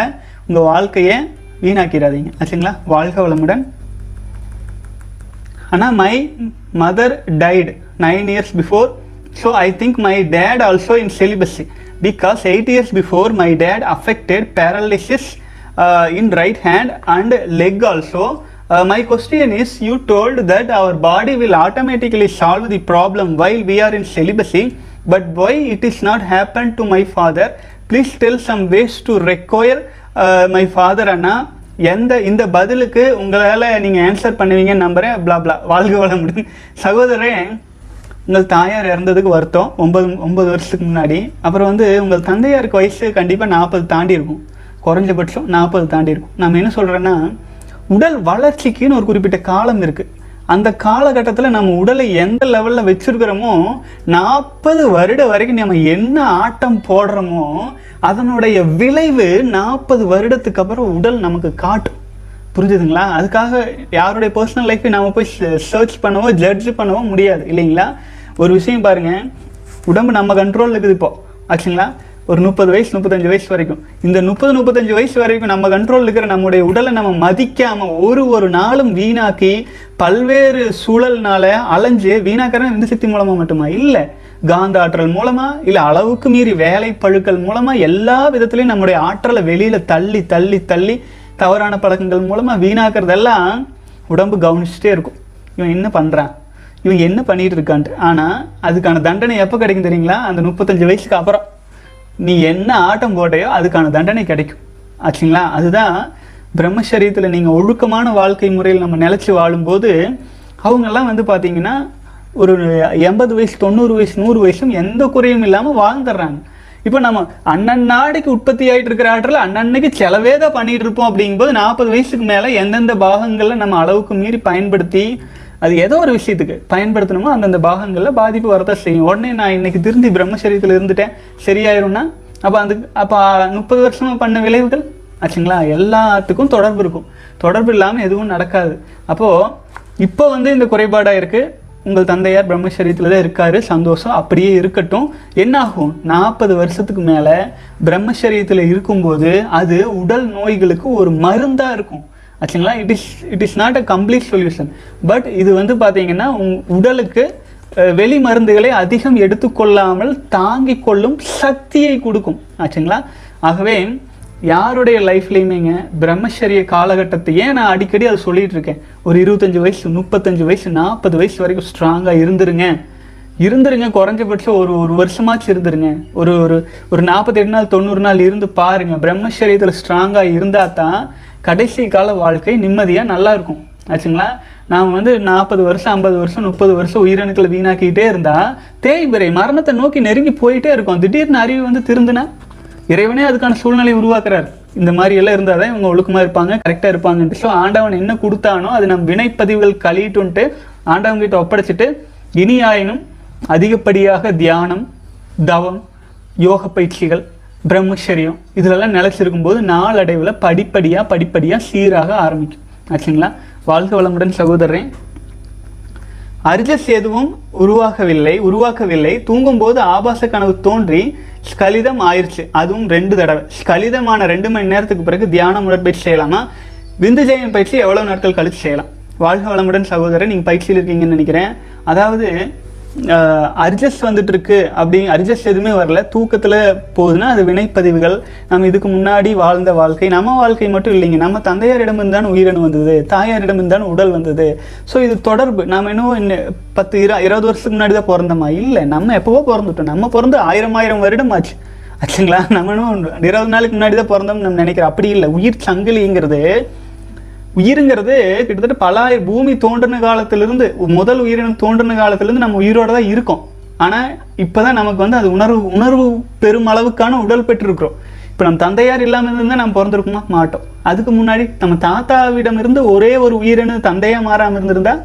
உங்கள் வாழ்க்கையை வீணாக்கிடாதீங்க ஆச்சுங்களா? வாழ்க வளமுடன். ஆனால் my mother died nine years before so I think my dad also in celibacy because eight years before my dad affected paralysis in right hand and leg also my question is you told that our body will automatically solve the problem while we are in celibacy but why it is not happen to my father please tell some ways to require Uh, my father அண்ணா எந்த இந்த பதிலுக்கு உங்களால் நீங்கள் answer பண்ணுவீங்கன்னு நம்புகிறேன் blah blah வாழ்க வளமுடன். சகோதரே உங்கள் தாயார் இறந்ததுக்கு வருத்தம். ஒன்பது ஒன்பது வருஷத்துக்கு முன்னாடி. அப்புறம் வந்து உங்கள் தந்தையாருக்கு வயசு கண்டிப்பாக நாற்பது தாண்டி இருக்கும். குறைஞ்சபட்சம் நாற்பது தாண்டி இருக்கும். நம்ம என்ன சொல்கிறேன்னா உடல் வளர்ச்சிக்குன்னு ஒரு குறிப்பிட்ட காலம் இருக்குது அந்த காலகட்டத்தில் நம்ம உடலை எந்த லெவலில் வச்சிருக்கிறோமோ நாற்பது வருட வரைக்கும் நம்ம என்ன ஆட்டம் போடுறோமோ அதனுடைய விளைவு நாற்பது வருடத்துக்கு அப்புறம் உடல் நமக்கு காட்டும். புரிஞ்சுதுங்களா? அதுக்காக யாருடைய பர்சனல் லைஃப்பை நம்ம போய் சர்ச் பண்ணவோ ஜட்ஜ் பண்ணவோ முடியாது இல்லைங்களா? ஒரு விஷயம் பாருங்கள் உடம்பு நம்ம கண்ட்ரோலில் இருக்குது இப்போ. ஆச்சுங்களா? ஒரு முப்பது வயசு முப்பத்தஞ்சு வயசு வரைக்கும். இந்த முப்பது முப்பத்தஞ்சு வயசு வரைக்கும் நம்ம கண்ட்ரோல் இருக்கிற நம்முடைய உடலை நம்ம மதிக்காம ஒரு ஒரு நாளும் வீணாக்கி பல்வேறு சூழல்னால அலைஞ்சு வீணாக்கிற இந்த சக்தி மூலமா மட்டுமா? இல்லை. காந்த ஆற்றல் மூலமா இல்லை அளவுக்கு மீறி வேலை பழுக்கள் மூலமா எல்லா விதத்திலையும் நம்முடைய ஆற்றலை வெளியில தள்ளி தள்ளி தள்ளி தவறான பழக்கங்கள் மூலமா வீணாக்கிறதெல்லாம் உடம்பு கவனிச்சுட்டே இருக்கும். இவன் என்ன பண்றான்? இவன் என்ன பண்ணிட்டு இருக்கான்ட்டு? ஆனா அதுக்கான தண்டனை எப்போ கிடைக்கும் தெரியுங்களா? அந்த முப்பத்தஞ்சு வயசுக்கு அப்புறம். நீ என்ன ஆட்டம் போட்டையோ அதுக்கான தண்டனை கிடைக்கும். ஆச்சுங்களா? அதுதான் பிரம்மச்சரியத்தில் நீங்கள் ஒழுக்கமான வாழ்க்கை முறையில் நம்ம நிலச்சி வாழும்போது அவங்கெல்லாம் வந்து பார்த்தீங்கன்னா ஒரு எண்பது வயசு தொண்ணூறு வயசு நூறு வயசும் எந்த குறையும் இல்லாமல் வாழ்ந்துடுறாங்க. இப்போ நம்ம அண்ணன் நாடுக்கு உற்பத்தி ஆகிட்டு இருக்கிற ஆற்றில் அன்னன்னைக்கு செலவே தான் பண்ணிகிட்டு இருப்போம் அப்படிங்கும்போது நாற்பது வயசுக்கு மேலே எந்தெந்த பாகங்களில் நம்ம அளவுக்கு மீறி பயன்படுத்தி அது ஏதோ ஒரு விஷயத்துக்கு பயன்படுத்தணுமோ அந்தந்த பாகங்களில் பாதிப்பு வரதான் செய்யும். உடனே நான் இன்னைக்கு திருந்தி பிரம்மச்சரியத்தில் இருந்துட்டேன். சரியாயிரும்னா அப்போ அந்த அப்போ முப்பது வருஷமாக பண்ண விளைவுகள்? ஆச்சுங்களா? எல்லாத்துக்கும் தொடர்பு இருக்கும். தொடர்பு இல்லாமல் எதுவும் நடக்காது. அப்போது இப்போ வந்து இந்த குறைபாடாக இருக்குது உங்கள் தந்தையார் பிரம்மச்சரியத்தில் தான் இருக்கார். சந்தோஷம் அப்படியே இருக்கட்டும். என்னாகும்? நாற்பது வருஷத்துக்கு மேலே பிரம்மச்சரியத்தில் இருக்கும்போது அது உடல் நோய்களுக்கு ஒரு மருந்தாக இருக்கும். ஆச்சுங்களா? It is it is not a complete solution but இது வந்து பார்த்தீங்கன்னா உங் உடலுக்கு வெளி மருந்துகளை அதிகம் எடுத்துக்கொள்ளாமல் தாங்கிக் கொள்ளும் சக்தியை கொடுக்கும். ஆச்சுங்களா? ஆகவே யாருடைய லைஃப்லையுமேங்க பிரம்மச்சரிய காலகட்டத்தை ஏன் நான் அடிக்கடி அதை சொல்லிட்டு இருக்கேன்? ஒரு இருபத்தஞ்சி வயசு முப்பத்தஞ்சு வயசு நாற்பது வயசு வரைக்கும் ஸ்ட்ராங்காக இருந்துருங்க. இருந்துருங்க குறைஞ்சபட்சம் ஒரு ஒரு வருஷமாச்சும் இருந்துருங்க. ஒரு ஒரு ஒரு நாற்பத்தெட்டு நாள் தொண்ணூறு நாள் இருந்து பாருங்கள் பிரம்மச்சரியத்தில் ஸ்ட்ராங்காக இருந்தால் தான் கடைசி கால வாழ்க்கை நிம்மதியாக நல்லா இருக்கும். ஆச்சுங்களா? நாம் வந்து நாற்பது வருஷம் ஐம்பது வருஷம் முப்பது வருஷம் உயிரணுக்களை வீணாக்கிட்டே இருந்தால் தேய்பிரை மரணத்தை நோக்கி நெருங்கி போயிட்டே இருக்கும். திடீர்னு அறிவு வந்து திருந்துனா இறைவனே அதுக்கான சூழ்நிலை உருவாக்குறாரு. இந்த மாதிரி எல்லாம் இருந்தால் தான் இவங்க ஒழுக்கமாக இருப்பாங்க கரெக்டாக இருப்பாங்கன்ட்டு ஸோ ஆண்டவன் என்ன கொடுத்தானோ அது நம்ம வினைப்பதிவுகள் கழிட்டுன்ட்டு ஆண்டவங்கிட்ட ஒப்படைச்சிட்டு இனி ஆயினும் அதிகப்படியாக தியானம் தவம் யோக பயிற்சிகள் பிரம்மச்சரியம். இதிலெல்லாம் நிலைச்சிருக்கும் போது நாளடைவில் படிப்படியாக படிப்படியாக சீராக ஆரம்பிக்கும். ஆச்சுங்களா? வாழ்க வளமுடன் சகோதரன் அர்ஜஸ் எதுவும் உருவாகவில்லை உருவாக்கவில்லை. தூங்கும்போது ஆபாச கனவு தோன்றி ஸ்கலிதம் ஆயிடுச்சு அதுவும் ரெண்டு தடவை. ஸ்கலிதமான ரெண்டு மணி நேரத்துக்கு பிறகு தியானம் உடற்பயிற்சி செய்யலாமா? விந்து ஜெயம் பயிற்சி எவ்வளோ நாட்கள் கழித்து செய்யலாம்? வாழ்க வளமுடன் சகோதரன் நீங்கள் பயிற்சியில் இருக்கீங்கன்னு நினைக்கிறேன். அதாவது அர்ஜஸ் வந்துட்டு இருக்கு அப்படி அர்ஜஸ் எதுவுமே வரல. தூக்கத்தில் போகுதுன்னா அது வினைப்பதிவுகள். நம்ம இதுக்கு முன்னாடி வாழ்ந்த வாழ்க்கை. நம்ம வாழ்க்கை மட்டும் இல்லைங்க. நம்ம தந்தையாரிடம் இருந்தான் உயிரணு வந்தது. தாயாரிடம் தான் உடல் வந்தது. ஸோ இது தொடர்பு. நாம் இன்னும் என்ன பத்து இரு இருபது வருஷத்துக்கு முன்னாடி தான் பிறந்தோமா? இல்லை. நம்ம எப்போவோ பிறந்துட்டோம். நம்ம பிறந்து ஆயிரம் ஆயிரம் வருடம் ஆச்சு. ஆச்சுங்களா? நம்ம இன்னும் இருபது நாளுக்கு முன்னாடி தான் பிறந்தோம்னு நம்ம நினைக்கிறோம். அப்படி இல்லை. உயிர் சங்கிலிங்கிறது உயிருங்கிறது கிட்டத்தட்ட பல பூமி தோன்றின காலத்திலிருந்து முதல் உயிரினம் தோன்றின காலத்திலிருந்து நம்ம உயிரோட தான் இருக்கோம். இப்போ தான் நமக்கு வந்து அது உணர்வு உணர்வு பெரும் அளவுக்கான உடல் பெற்றிருக்கிறோம். இப்போ நம்ம தந்தையார் இல்லாமல் இருந்தால் நம்ம பிறந்திருக்குமா? மாட்டோம். அதுக்கு முன்னாடி நம்ம தாத்தாவிடம் இருந்து ஒரே ஒரு உயிரினு தந்தையாக மாறாமல் இருந்திருந்தால்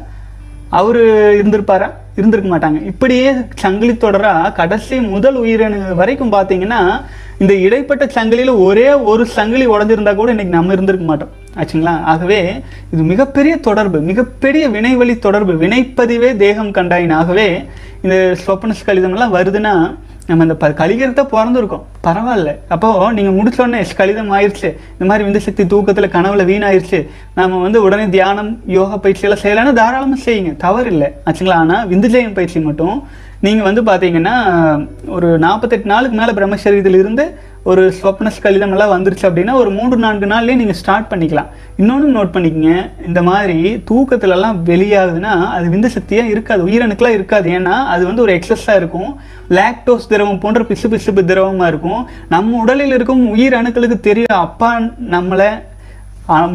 அவர் இருந்திருப்பாரா? இருந்திருக்க மாட்டாங்க. இப்படியே சங்கிலி தொடராக கடைசி முதல் உயிரணு வரைக்கும் பார்த்தீங்கன்னா இந்த இடைப்பட்ட சங்கிலியில் ஒரே ஒரு சங்கிலி உடஞ்சிருந்தா கூட இன்றைக்கி நம்ம இருந்திருக்க மாட்டோம். ஆச்சுங்களா? ஆகவே இது மிகப்பெரிய தொடர்பு மிகப்பெரிய வினைவழி தொடர்பு வினைப்பதிவே தேகம் கண்டாயின். ஆகவே இந்த சொப்பனஸ் கலிதம் வருதுன்னா நம்ம இந்த ப கலிகிறத பிறந்திருக்கோம். பரவாயில்ல. அப்போது நீங்கள் முடிச்சோடனே கலிதம் ஆயிடுச்சு இந்த மாதிரி விந்து சக்தி தூக்கத்தில் கனவுல வீணாயிருச்சு. நாம் வந்து உடனே தியானம் யோகா பயிற்சியெல்லாம் செய்யலைன்னா தாராளமாக செய்யுங்க. தவறு இல்லை ஆச்சுங்களா ஆனால் விந்துஜயம் பயிற்சி மட்டும் நீங்கள் வந்து பார்த்தீங்கன்னா ஒரு நாற்பத்தெட்டு நாளுக்கு மேலே பிரம்மச்சரியத்தில் இருந்து ஒரு ஸ்வப்னஸ் கலிதம் எல்லாம் வந்துருச்சு அப்படின்னா ஒரு மூன்று நான்கு நாள்லேயே நீங்கள் ஸ்டார்ட் பண்ணிக்கலாம். இன்னொன்று நோட் பண்ணிக்கங்க இந்த மாதிரி தூக்கத்துலலாம் வெளியாகுதுன்னா அது விந்து சக்தியாக இருக்காது உயிரணுக்கெல்லாம் இருக்காது. ஏன்னா அது வந்து ஒரு எக்ஸஸாக இருக்கும். லாக்டோஸ் திரவம் போன்ற பிசு பிசுப்பு திரவமாக இருக்கும். நம்ம உடலில் இருக்கும் உயிரணுக்களுக்கு தெரியும் அப்பா நம்மளை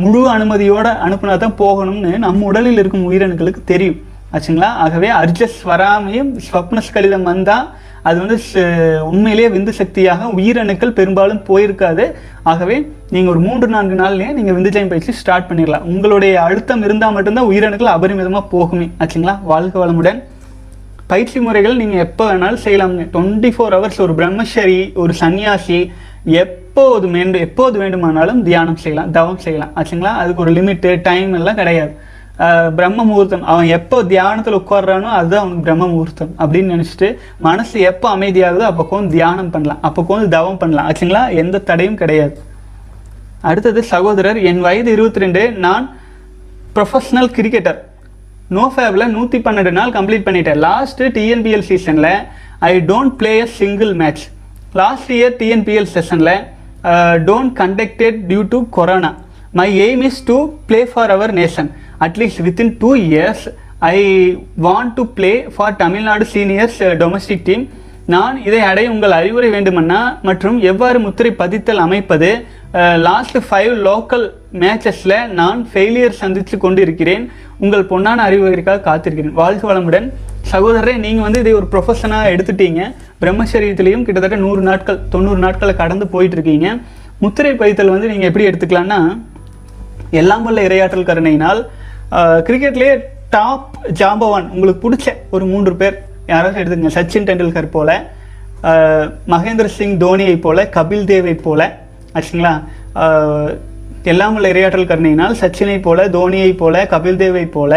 முழு அனுமதியோடு அனுப்புனா தான் போகணும்னு நம்ம உடலில் இருக்கும் உயிரணுக்களுக்கு தெரியும். ஆச்சுங்களா? ஆகவே அட்ஜஸ்ட் வராமையும் ஸ்வப்னஸ் கடிதம் வந்தால் அது வந்து ச- உண்மையிலேயே விந்து சக்தியாக உயிரணுக்கள் பெரும்பாலும் போயிருக்காது. ஆகவே நீங்கள் ஒரு மூன்று நான்கு நாள்லேயே நீங்கள் விந்துஜயம் பயிற்சி ஸ்டார்ட் பண்ணிடலாம். உங்களுடைய அழுத்தம் இருந்தால் மட்டும்தான் உயிரணுக்கள் அபரிமிதமாக போகுமே. ஆச்சுங்களா? வாழ்க வளமுடன். பயிற்சி முறைகள் நீங்கள் எப்போ வேணாலும் செய்யலாமுங்க டுவெண்ட்டி ஃபோர் ஹவர்ஸ் ஒரு பிரம்மச்சரி ஒரு சன்னியாசி எப்போது வேண்டும் எப்போது வேண்டுமானாலும் தியானம் செய்யலாம் தவம் செய்யலாம். ஆச்சுங்களா? அதுக்கு ஒரு லிமிட்டு டைம் எல்லாம் கிடையாது. பிரம்ம முகூர்த்தம் அவன் எப்போ தியானத்தில் உட்கார்றானோ அதுதான் அவனுக்கு பிரம்ம முகூர்த்தம் அப்படின்னு நினச்சிட்டு மனசு எப்போ அமைதியாகுதோ அப்போ தியானம் பண்ணலாம். அப்போ வந்து தவம் பண்ணலாம். ஆச்சுங்களா? எந்த தடையும் கிடையாது. அடுத்தது சகோதரர் என் வயது இருபத்தி ரெண்டு நான் ப்ரொஃபஷ்னல் கிரிக்கெட்டர் நோ ஃபேபில் நூற்றி பன்னெண்டு நாள் கம்ப்ளீட் பண்ணிட்டேன். லாஸ்ட்டு டிஎன்பிஎல் சீசனில் I don't play a single match last year TNPL செஷனில் don't conducted due to corona my aim is to play for our nation at least within two years I want to play for Tamil Nadu seniors domestic team நான் இதை அடைய உங்கள் அறிவுரை வேண்டுமன்னா மற்றும் எவ்வாறு முத்திரை பதித்தல் அமைப்பது? லாஸ்ட் ஃபைவ் லோக்கல் மேட்சஸில் நான் ஃபெயிலியர் சந்தித்து கொண்டு இருக்கிறேன் உங்கள் பொன்னான அறிவுரைக்காக காத்திருக்கிறேன். வாழ்க வளமுடன். சகோதரரே நீங்கள் வந்து இதை ஒரு ப்ரொஃபஷனாக எடுத்துட்டீங்க. பிரம்மச்சரியத்திலையும் கிட்டத்தட்ட நூறு நாட்கள் தொண்ணூறு நாட்களை கடந்து போயிட்டுருக்கீங்க. முத்திரை பதித்தல் வந்து நீங்கள் எப்படி எடுத்துக்கலான்னா எல்லாம் வல்ல இரையாற்றல் கருணையினால் கிரிக்கெட்லேயே டாப் ஜாம்பவான். உங்களுக்கு பிடிச்ச ஒரு மூன்று பேர் யாராவது எடுத்துங்க சச்சின் டெண்டுல்கர் போல மகேந்திர சிங் தோனியை போல கபில் தேவை போல ஆச்சுங்களா? எல்லாம் உள்ள இரையாற்றல் கருணையினால் சச்சினை போல தோனியை போல கபில் தேவை போல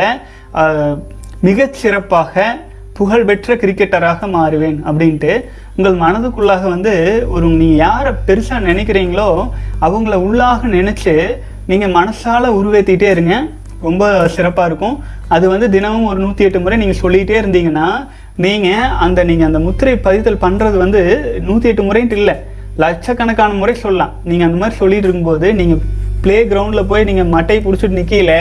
மிகச்சிறப்பாக சிறப்பாக புகழ்பெற்ற கிரிக்கெட்டராக மாறுவேன் அப்படின்ட்டு உங்கள் மனதுக்குள்ளாக வந்து ஒரு நீங்கள் யாரை பெருசாக நினைக்கிறீங்களோ அவங்கள உள்ளாக நினச்சி நீங்கள் மனசால உருவேற்றிட்டே இருங்க. ரொம்ப சிறப்பாக இருக்கும். அது வந்து தினமும் ஒரு நூற்றி எட்டு முறை நீங்கள் சொல்லிகிட்டே இருந்தீங்கன்னா நீங்கள் அந்த நீங்கள் அந்த முத்திரை பதித்தல் பண்ணுறது வந்து நூற்றி எட்டு முறைன்ட்டு இல்லை. லட்சக்கணக்கான முறை சொல்லலாம். நீங்கள் அந்த மாதிரி சொல்லிட்டு இருக்கும்போது நீங்கள் ப்ளே கிரவுண்டில் போய் நீங்கள் மட்டையை பிடிச்சிட்டு நிற்கல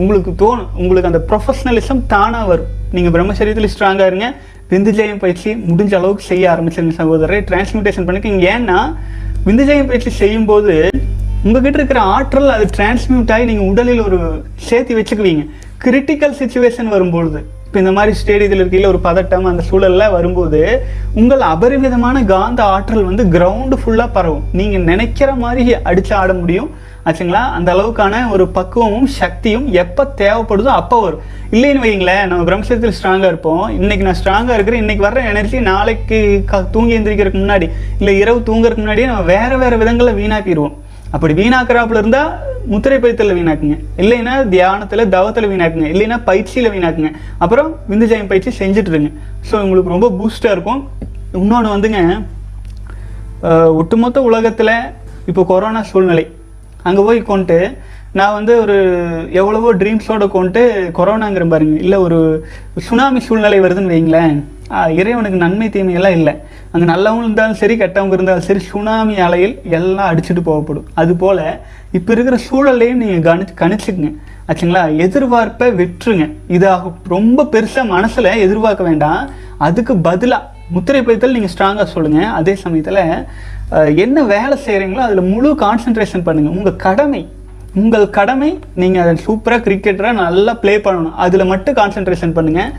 உங்களுக்கு தோணும். உங்களுக்கு அந்த ப்ரொஃபஷ்னலிசம் தானாக வரும். நீங்கள் பிரம்மச்சரியத்தில் ஸ்ட்ராங்காக இருங்க. விந்துஜயம் பயிற்சி முடிஞ்ச அளவுக்கு செய்ய ஆரம்பிச்சிருங்க சகோதரரை. டிரான்ஸ்மிட்டேஷன் பண்ணிக்கிங்க ஏன்னா விந்துஜயம் பயிற்சி செய்யும்போது உங்ககிட்ட இருக்கிற ஆற்றல் அது டிரான்ஸ்மியூட் ஆகி நீங்கள் உடலில் ஒரு சேர்த்து வச்சுக்குவீங்க. கிரிட்டிக்கல் சுச்சுவேஷன் வரும்பொழுது இப்போ இந்த மாதிரி ஸ்டேடியத்தில் இருக்கையில் ஒரு பதட்டம் அந்த சூழலில் வரும்போது உங்கள் அபரிமிதமான காந்த ஆற்றல் வந்து கிரவுண்டு ஃபுல்லாக பரவும். நீங்கள் நினைக்கிற மாதிரி அடித்து ஆட முடியும். ஆச்சுங்களா? அந்த அளவுக்கான ஒரு பக்குவமும் சக்தியும் எப்போ தேவைப்படுதோ அப்போ வரும். இல்லைன்னு வைங்களேன் நம்ம பிரம்மசத்தில் ஸ்ட்ராங்காக இருப்போம். இன்னைக்கு நான் ஸ்ட்ராங்காக இருக்கிறேன் இன்னைக்கு வர்ற எனர்ஜி நாளைக்கு க தூங்கி எந்திரிக்கிறதுக்கு முன்னாடி இல்லை இரவு தூங்குறதுக்கு முன்னாடியே நம்ம வேறு வேறு விதங்களில் வீணாக்கிடுவோம் அப்படி வீணாக்குறாப்புல இருந்தா முத்திரை பயிற்சியில் வீணாக்குங்க. இல்லைன்னா தியானத்துல தவத்துல வீணாக்குங்க. இல்லைன்னா பயிற்சியில வீணாக்குங்க. அப்புறம் விந்துஜயம் பயிற்சி செஞ்சுட்டு இருங்க ஸோ உங்களுக்கு ரொம்ப பூஸ்டா இருக்கும். இன்னொன்று வந்துங்க ஒட்டுமொத்த உலகத்துல இப்போ கொரோனா சூழ்நிலை. அங்க போய் கொண்டு நான் வந்து ஒரு எவ்வளவோ ட்ரீம்ஸோட கொண்டு கொரோனாங்கிற பாருங்க. இல்லை ஒரு சுனாமி சூழ்நிலை வருதுன்னு வைங்களேன் இறைவனுக்கு நன்மை தீமையெல்லாம் இல்லை. அங்கே நல்லவங்க இருந்தாலும் சரி கெட்டவங்க இருந்தாலும் சரி சுனாமி அலையில் எல்லாம் அடிச்சுட்டு போகப்படும். அதுபோல் இப்போ இருக்கிற சூழலையும் நீங்கள் கணிச்சு கணிச்சுக்குங்க. ஆச்சுங்களா? எதிர்பார்ப்பை விட்டுருங்க. இதாக ரொம்ப பெருசாக மனசில் எதிர்பார்க்க வேண்டாம். அதுக்கு பதிலாக முத்திரை பதித்தல் நீங்கள் ஸ்ட்ராங்காக சொல்லுங்கள் அதே சமயத்தில் என்ன வேலை செய்கிறீங்களோ அதில் முழு கான்சென்ட்ரேஷன் பண்ணுங்கள் உங்கள் கடமை உங்கள் கடமை நீங்கள் அதை சூப்பராக கிரிக்கெட்டராக நல்லா ப்ளே பண்ணணும். அதில் மட்டும் கான்சென்ட்ரேஷன் பண்ணுங்கள்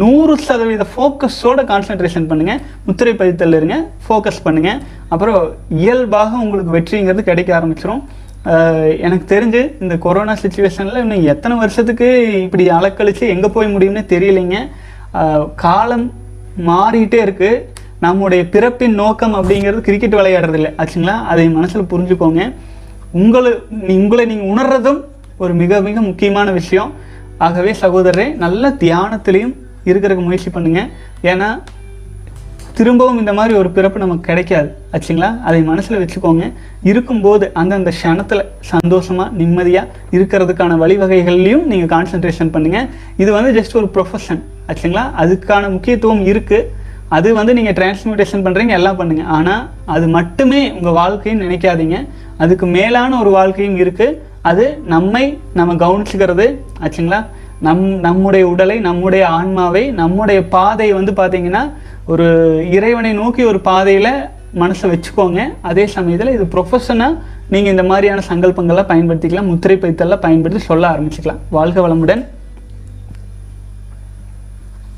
நூறு சதவீத ஃபோக்கஸோட கான்சென்ட்ரேஷன் பண்ணுங்கள் முத்திரை பதித்தல் இருங்க ஃபோக்கஸ் பண்ணுங்கள் அப்புறம் இயல்பாக உங்களுக்கு வெற்றிங்கிறது கிடைக்க ஆரம்பிச்சிடும் எனக்கு தெரிஞ்சு இந்த கொரோனா சுச்சுவேஷனில் இன்னும் எத்தனை வருஷத்துக்கு இப்படி அலக்கழித்து எங்கே போய் முடியும்னு தெரியலைங்க. காலம் மாறிட்டே இருக்குது நம்முடைய பிறப்பின் நோக்கம் அப்படிங்கிறது கிரிக்கெட் விளையாடுறது இல்லை ஆச்சுங்களா? அதை மனசில் புரிஞ்சுக்கோங்க. உங்களை உங்களை நீங்கள் உணர்றதும் ஒரு மிக மிக முக்கியமான விஷயம். ஆகவே சகோதரரே நல்ல தியானத்திலையும் இருக்கிறதுக்கு முயற்சி பண்ணுங்கள் ஏன்னா திரும்பவும் இந்த மாதிரி ஒரு பிறப்பு நமக்கு கிடைக்காது. ஆச்சுங்களா? அதை மனசில் வச்சுக்கோங்க. இருக்கும்போது அந்தந்த க்ஷணத்தில் சந்தோஷமாக நிம்மதியாக இருக்கிறதுக்கான வழிவகைகள்லையும் நீங்கள் கான்சென்ட்ரேஷன் பண்ணுங்கள் இது வந்து ஜஸ்ட் ஒரு ப்ரொஃபஷன் ஆச்சுங்களா? அதுக்கான முக்கியத்துவம் இருக்குது அது வந்து நீங்கள் டிரான்ஸ்மியூட்டேஷன் பண்ணுறீங்க எல்லாம் பண்ணுங்கள் ஆனால் அது மட்டுமே உங்கள் வாழ்க்கைன்னு நினைக்காதீங்க. அதுக்கு மேலான ஒரு வாழ்க்கையும் இருக்குது அது நம்மை நம்ம கவனிச்சுக்கிறது. ஆச்சுங்களா? நம் நம்முடைய உடலை நம்முடைய ஆன்மாவை நம்முடைய பாதையை வந்து பார்த்தீங்கன்னா ஒரு இறைவனை நோக்கி ஒரு பாதையில் மனசை வச்சுக்கோங்க. அதே சமயத்தில் இது ப்ரொஃபஷனாக நீங்கள் இந்த மாதிரியான சங்கல்பங்களை பயன்படுத்திக்கலாம். முத்திரை பைத்தெல்லாம் பயன்படுத்தி சொல்ல ஆரம்பிச்சுக்கலாம். வாழ்க வளமுடன்.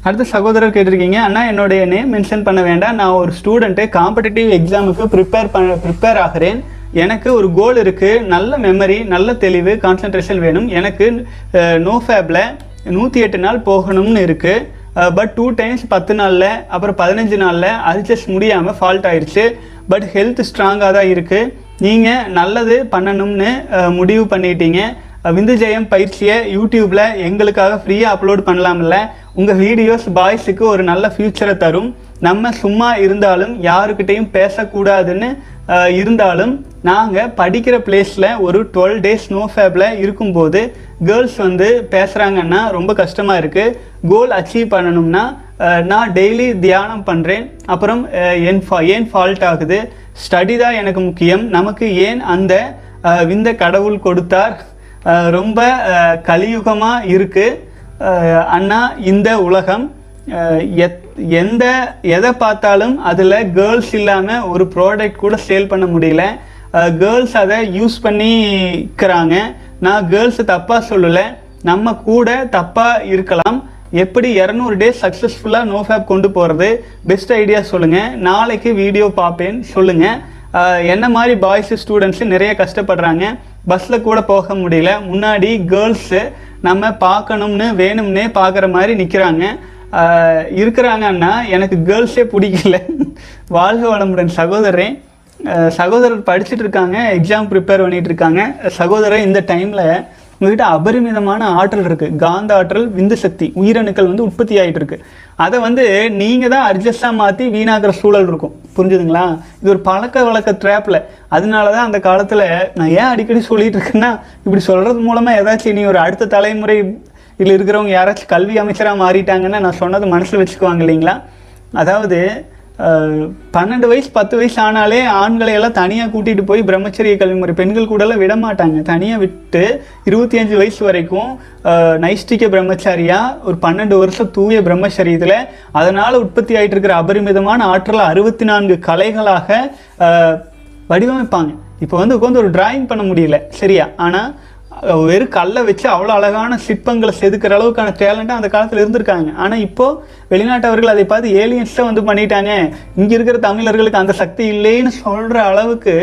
அடுத்த சகோதரர் கேட்டிருக்கீங்க அண்ணா என்னுடைய நேம் மென்ஷன் பண்ண வேண்டாம். நான் ஒரு ஸ்டூடெண்ட்டு காம்படிட்டிவ் எக்ஸாமுக்கு ப்ரிப்பேர் பண்ண ப்ரிப்பேர் ஆகிறேன். எனக்கு ஒரு கோல் இருக்குது நல்ல மெமரி நல்ல தெளிவு கான்சன்ட்ரேஷன் வேணும். எனக்கு நோ ஃபேப்பில் நூற்றி எட்டு நாள் போகணும்னு இருக்குது பட் டூ டைம்ஸ் பத்து நாளில் அப்புறம் பதினஞ்சு நாளில் அட்ஜஸ்ட் முடியாமல் ஃபால்ட் ஆயிடுச்சு பட் ஹெல்த் ஸ்ட்ராங்காக தான் இருக்குது நீங்கள் நல்லது பண்ணணும்னு முடிவு பண்ணிட்டீங்க. விந்துஜெயம் விந்து ஜெயம் பயிற்சியை யூடியூப்பில் எங்களுக்காக ஃப்ரீயாக அப்லோட் பண்ணலாம்ல. உங்கள் வீடியோஸ் பாய்ஸுக்கு ஒரு நல்ல ஃப்யூச்சரை தரும். நம்ம சும்மா இருந்தாலும் யாருக்கிட்டேயும் பேசக்கூடாதுன்னு இருந்தாலும் நாங்கள் படிக்கிற பிளேஸில் ஒரு டுவெல் டேஸ் நோ ஃபேப்பில் இருக்கும்போது கேர்ள்ஸ் வந்து பேசுகிறாங்கன்னா ரொம்ப கஷ்டமாக இருக்குது கோல் அச்சீவ் பண்ணணும்னா நான் டெய்லி தியானம் பண்ணுறேன் அப்புறம் என் ஃபா ஏன் ஃபால்ட் ஆகுது? ஸ்டடி தான் எனக்கு முக்கியம். நமக்கு ஏன் அந்த விந்த கடவுள் கொடுத்தார்? ரொம்ப கலியுகமாக இருக்குது அண்ணா இந்த உலகம் எத் எந்த எதை பார்த்தாலும் அதில் கேர்ள்ஸ் இல்லாமல் ஒரு ப்ராடக்ட் கூட சேல் பண்ண முடியல. கேர்ள்ஸ் அதை யூஸ் பண்ணிக்கிறாங்க. நான் கேர்ள்ஸை தப்பாக சொல்லலை. நம்ம கூட தப்பாக இருக்கலாம். எப்படி இரநூறு டேஸ் சக்ஸஸ்ஃபுல்லாக நோ ஃபேப் கொண்டு போகிறது பெஸ்ட் ஐடியா சொல்லுங்கள் நாளைக்கு வீடியோ பார்ப்பேன். சொல்லுங்கள் என்ன மாதிரி பாய்ஸ் ஸ்டூடெண்ட்ஸு நிறைய கஷ்டப்படுறாங்க. பஸ்ஸில் கூட போக முடியல. முன்னாடி கேர்ள்ஸு நம்ம பார்க்கணும்னு வேணும்னே பார்க்குற மாதிரி நிற்கிறாங்க இருக்கிறாங்கன்னா எனக்கு கேர்ள்ஸே பிடிக்கல. வாழ்க வளமுடன் சகோதரன் சகோதரர் படிச்சுட்டு இருக்காங்க எக்ஸாம் ப்ரிப்பேர் பண்ணிட்டு இருக்காங்க. சகோதரர் இந்த டைமில் உங்ககிட்ட அபரிமிதமான ஆற்றல் இருக்குது காந்த ஆற்றல் விந்து சக்தி உயிரணுக்கள் வந்து உற்பத்தி ஆகிட்டு இருக்கு. அதை வந்து நீங்கள் தான் அட்ஜஸ்டாக மாற்றி வீணாகிற சூழல் இருக்கும். புரிஞ்சுதுங்களா? இது ஒரு பழக்க வழக்க ட்ராப்பில் அதனால தான் அந்த காலத்தில் நான் ஏன் அடிக்கடி சொல்லிட்டு இருக்கேன்னா இப்படி சொல்கிறது மூலமாக ஏதாச்சும் நீ ஒரு அடுத்த தலைமுறை இதில் இருக்கிறவங்க யாராச்சும் கல்வி அமைச்சராக மாறிட்டாங்கன்னா நான் சொன்னது மனசில் வச்சுக்குவாங்க இல்லைங்களா? அதாவது பன்னெண்டு வயசு பத்து வயசு ஆனாலே ஆண்களை எல்லாம் தனியாக கூட்டிகிட்டு போய் பிரம்மச்சரிய கல்வி முறை பெண்கள் கூடலாம் விட மாட்டாங்க. தனியாக விட்டு இருபத்தி அஞ்சு வயசு வரைக்கும் நைஷ்டிக பிரம்மச்சாரியா ஒரு பன்னெண்டு வருஷம் தூய பிரம்மச்சரியத்தில் அதனால் உற்பத்தி ஆகிட்டு இருக்கிற அபரிமிதமான ஆற்றலை அறுபத்தி நான்கு கலைகளாக வடிவமைப்பாங்க. இப்போ வந்து உட்காந்து ஒரு டிராயிங் பண்ண முடியல சரியா? ஆனால் வெறும் கல்லை வச்சு அவ்வளோ அழகான சிற்பங்களை செதுக்கிற அளவுக்கான டேலண்ட்டாக அந்த காலத்தில் இருந்திருக்காங்க. ஆனால் இப்போது வெளிநாட்டவர்கள் அதை பார்த்து ஏலியன்ஸை வந்து பண்ணிட்டாங்க இங்கே இருக்கிற தமிழர்களுக்கு அந்த சக்தி இல்லைன்னு சொல்கிற அளவுக்கு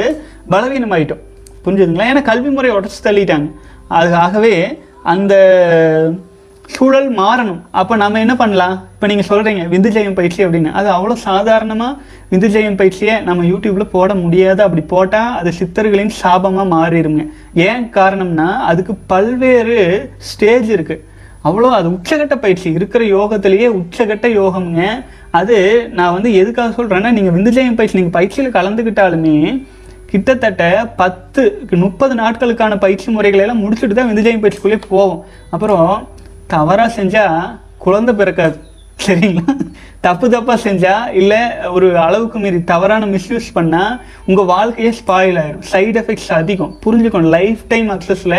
பலவீனமாயிட்டோம். புரிஞ்சுதுங்களா? ஏன்னா கல்வி முறையை உடச்சி தள்ளிட்டாங்க. அதுக்காகவே அந்த சூழல் மாறணும். அப்போ நம்ம என்ன பண்ணலாம்? இப்போ நீங்கள் சொல்கிறீங்க விந்துஜெயம் பயிற்சி அப்படின்னு. அது அவ்வளோ சாதாரணமாக விந்துஜெயம் பயிற்சியை நம்ம யூடியூப்பில் போட முடியாது. அப்படி போட்டால் அது சித்தர்களின் சாபமாக மாறிடுங்க. ஏன் காரணம்னா அதுக்கு பல்வேறு ஸ்டேஜ் இருக்குது அவ்வளோ அது உச்சகட்ட பயிற்சி. இருக்கிற யோகத்திலேயே உச்சகட்ட யோகம்ங்க. அது நான் வந்து எதுக்காக சொல்கிறேன்னா நீங்கள் விந்துஜெயம் பயிற்சி நீங்கள் பயிற்சியில் கலந்துக்கிட்டாலுமே கிட்டத்தட்ட பத்து முப்பது நாட்களுக்கான பயிற்சி முறைகளெல்லாம் முடிச்சுட்டு தான் விந்துஜயம் பயிற்சிக்குள்ளேயே போவோம். அப்புறம் தவறாக செஞ்சால் குழந்தை பிறக்காது. சரிங்களா? தப்பு தப்பாக செஞ்சால் இல்லை ஒரு அளவுக்கு மீறி தவறான மிஸ்யூஸ் பண்ணால் உங்கள் வாழ்க்கையே ஸ்பாயில் ஆயிடும் சைடு எஃபெக்ட்ஸ் அதிகம். புரிஞ்சுக்கணும் லைஃப் டைம் அக்சஸில்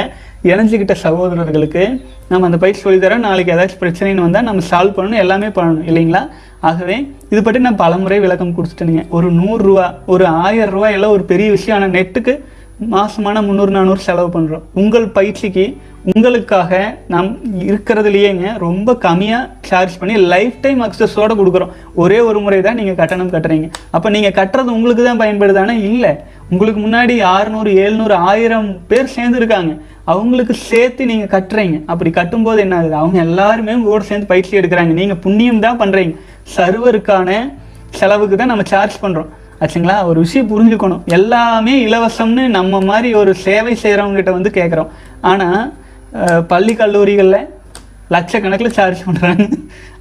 இணைஞ்சிக்கிட்ட சகோதரர்களுக்கு நம்ம அந்த பயிற்சி சொல்லித்தரோம் நாளைக்கு ஏதாச்சும் பிரச்சனைன்னு வந்தால் நம்ம சால்வ் பண்ணணும் எல்லாமே பண்ணணும். இல்லைங்களா? ஆகவே இது பற்றி நான் பலமுறை விளக்கம் கொடுத்துட்டேனுங்க ஒரு நூறுரூவா ஒரு ஆயிரம் ரூபா எல்லாம் ஒரு பெரிய விஷயம். ஆனால் நெட்டுக்கு மாதமான முந்நூறு நானூறு செலவு பண்ணுறோம் உங்கள் பயிற்சிக்கு உங்களுக்காக நாம் இருக்கிறதுலையேங்க ரொம்ப கம்மியாக சார்ஜ் பண்ணி லைஃப் டைம் அக்சஸோடு கொடுக்குறோம். ஒரே ஒரு முறை தான் நீங்கள் கட்டணம் கட்டுறீங்க. அப்போ நீங்கள் கட்டுறது உங்களுக்கு தான் பயன்படுதானே? இல்லை. உங்களுக்கு முன்னாடி ஆறுநூறு எழுநூறு ஆயிரம் பேர் சேர்ந்துருக்காங்க. அவங்களுக்கு சேர்த்து நீங்கள் கட்டுறீங்க. அப்படி கட்டும்போது என்ன ஆகுது? அவங்க எல்லாருமே உங்களோட சேர்ந்து பயிற்சி எடுக்கிறாங்க. நீங்கள் புண்ணியம் தான் பண்ணுறீங்க சர்வருக்கான செலவுக்கு தான் நம்ம சார்ஜ் பண்ணுறோம் ஆச்சுங்களா? ஒரு விஷயம் புரிஞ்சுக்கணும். எல்லாமே இலவசம்னு நம்ம மாதிரி ஒரு சேவை செய்கிறவங்ககிட்ட வந்து கேட்குறோம் ஆனால் பள்ளி கல்லூரிகளில் லட்சக்கணக்கில் சார்ஜ் பண்ணுறாங்க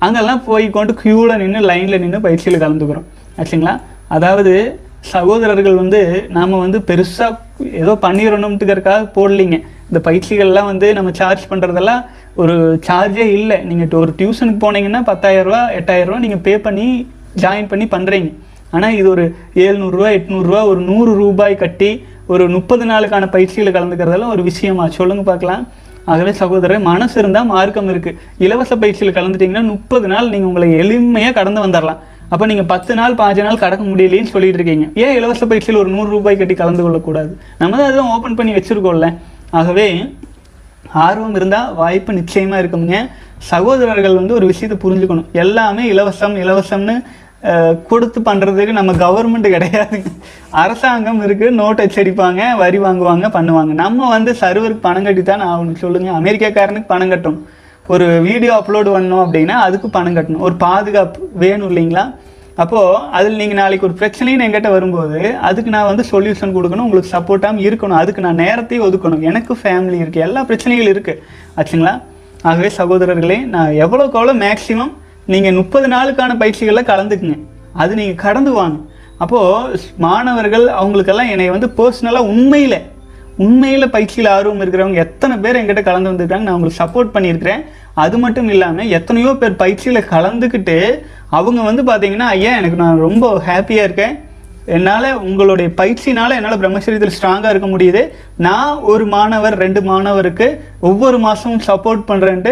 அங்கெல்லாம் போய் கொண்டு க்யூவில் நின்று லைனில் நின்று பயிற்சியில் கலந்துக்கிறோம். ஆச்சுங்களா? அதாவது சகோதரர்கள் வந்து நாம் வந்து பெருசாக ஏதோ பண்ணிடணும்ட்டுக்கிறதுக்காக போடலிங்க. இந்த பயிற்சிகள்லாம் வந்து நம்ம சார்ஜ் பண்ணுறதெல்லாம் ஒரு சார்ஜே இல்லை. நீங்கள் ஒரு டியூஷனுக்கு போனீங்கன்னா பத்தாயிரரூவா எட்டாயிரரூவா நீங்கள் பே பண்ணி ஜாயின் பண்ணி பண்ணுறீங்க ஆனால் இது ஒரு ஏழ்நூறுரூவா எட்நூறுரூவா ஒரு நூறு ரூபாய் கட்டி ஒரு முப்பது நாளுக்கான பயிற்சியில் கலந்துக்கிறதெல்லாம் ஒரு விஷயமா? சொல்லுங்க பார்க்கலாம். ஆகவே சகோதரர் மனசு இருந்தால் மார்க்கம் இருக்குது இலவச பயிற்சியில் கலந்துட்டிங்கன்னா முப்பது நாள் நீங்கள் உங்களை எளிமையாக கடந்து வந்துடலாம் அப்போ நீங்கள் பத்து நாள் பாஞ்சு நாள் கடக்க முடியலைன்னு சொல்லிட்டு இருக்கீங்க. ஏன் இலவச பயிற்சியில் ஒரு நூறு ரூபாய் கட்டி கலந்து கொள்ளக்கூடாது? நம்ம தான் அதுவும் ஓப்பன் பண்ணி வச்சுருக்கோம்ல. ஆகவே ஆர்வம் இருந்தால் வாய்ப்பு நிச்சயமாக இருக்குங்க சகோதரர்கள் வந்து ஒரு விஷயத்தை புரிஞ்சுக்கணும். எல்லாமே இலவசம் இலவசம்னு கொடுத்து பண்ணுறதுக்கு நம்ம கவர்மெண்ட் கிடையாது. அரசாங்கம் இருக்குது நோட் அச்சடிப்பாங்க வரி வாங்குவாங்க பண்ணுவாங்க. நம்ம வந்து சர்வருக்கு பணம் கட்டி தான் ஆகணும். சொல்லுங்கள் அமெரிக்காக்காரனுக்கு பணம் கட்டணும். ஒரு வீடியோ அப்லோடு பண்ணோம் அப்படின்னா அதுக்கு பணம் கட்டணும். ஒரு பாதுகாப்பு வேணும் இல்லைங்களா? அப்போது அதில் நீங்கள் நாளைக்கு ஒரு பிரச்சனைன்னு என்கிட்ட வரும்போது அதுக்கு நான் வந்து சொல்யூஷன் கொடுக்கணும் உங்களுக்கு சப்போர்ட்டாகவும் இருக்கணும். அதுக்கு நான் நேரத்தையும் ஒதுக்கணும். எனக்கு ஃபேமிலி இருக்குது எல்லா பிரச்சனைகளும் இருக்குது ஆச்சுங்களா? ஆகவே சகோதரர்களே நான் எவ்வளோக்கு எவ்வளோ மேக்ஸிமம் நீங்கள் முப்பது நாளுக்கான பயிற்சிகளில் கலந்துக்குங்க. அது நீங்கள் கடந்து வாங்க. அப்போது மாணவர்கள் அவங்களுக்கெல்லாம் என்னை வந்து பர்சனலாக உண்மையில் உண்மையில் பயிற்சியில் ஆர்வம் இருக்கிறவங்க எத்தனை பேர் என்கிட்ட கலந்து வந்திருக்காங்க நான் உங்களுக்கு சப்போர்ட் பண்ணியிருக்கிறேன். அது மட்டும் இல்லாமல் எத்தனையோ பேர் பயிற்சியில் கலந்துக்கிட்டு அவங்க வந்து பார்த்தீங்கன்னா ஐயா எனக்கு நான் ரொம்ப ஹாப்பியாக இருக்கேன். என்னால் உங்களுடைய பயிற்சினால என்னால் பிரம்மச்சரியத்தில் ஸ்ட்ராங்காக இருக்க முடியுது. நான் ஒரு மாணவர் ரெண்டு மாணவருக்கு ஒவ்வொரு மாதமும் சப்போர்ட் பண்ணுறேன்ட்டு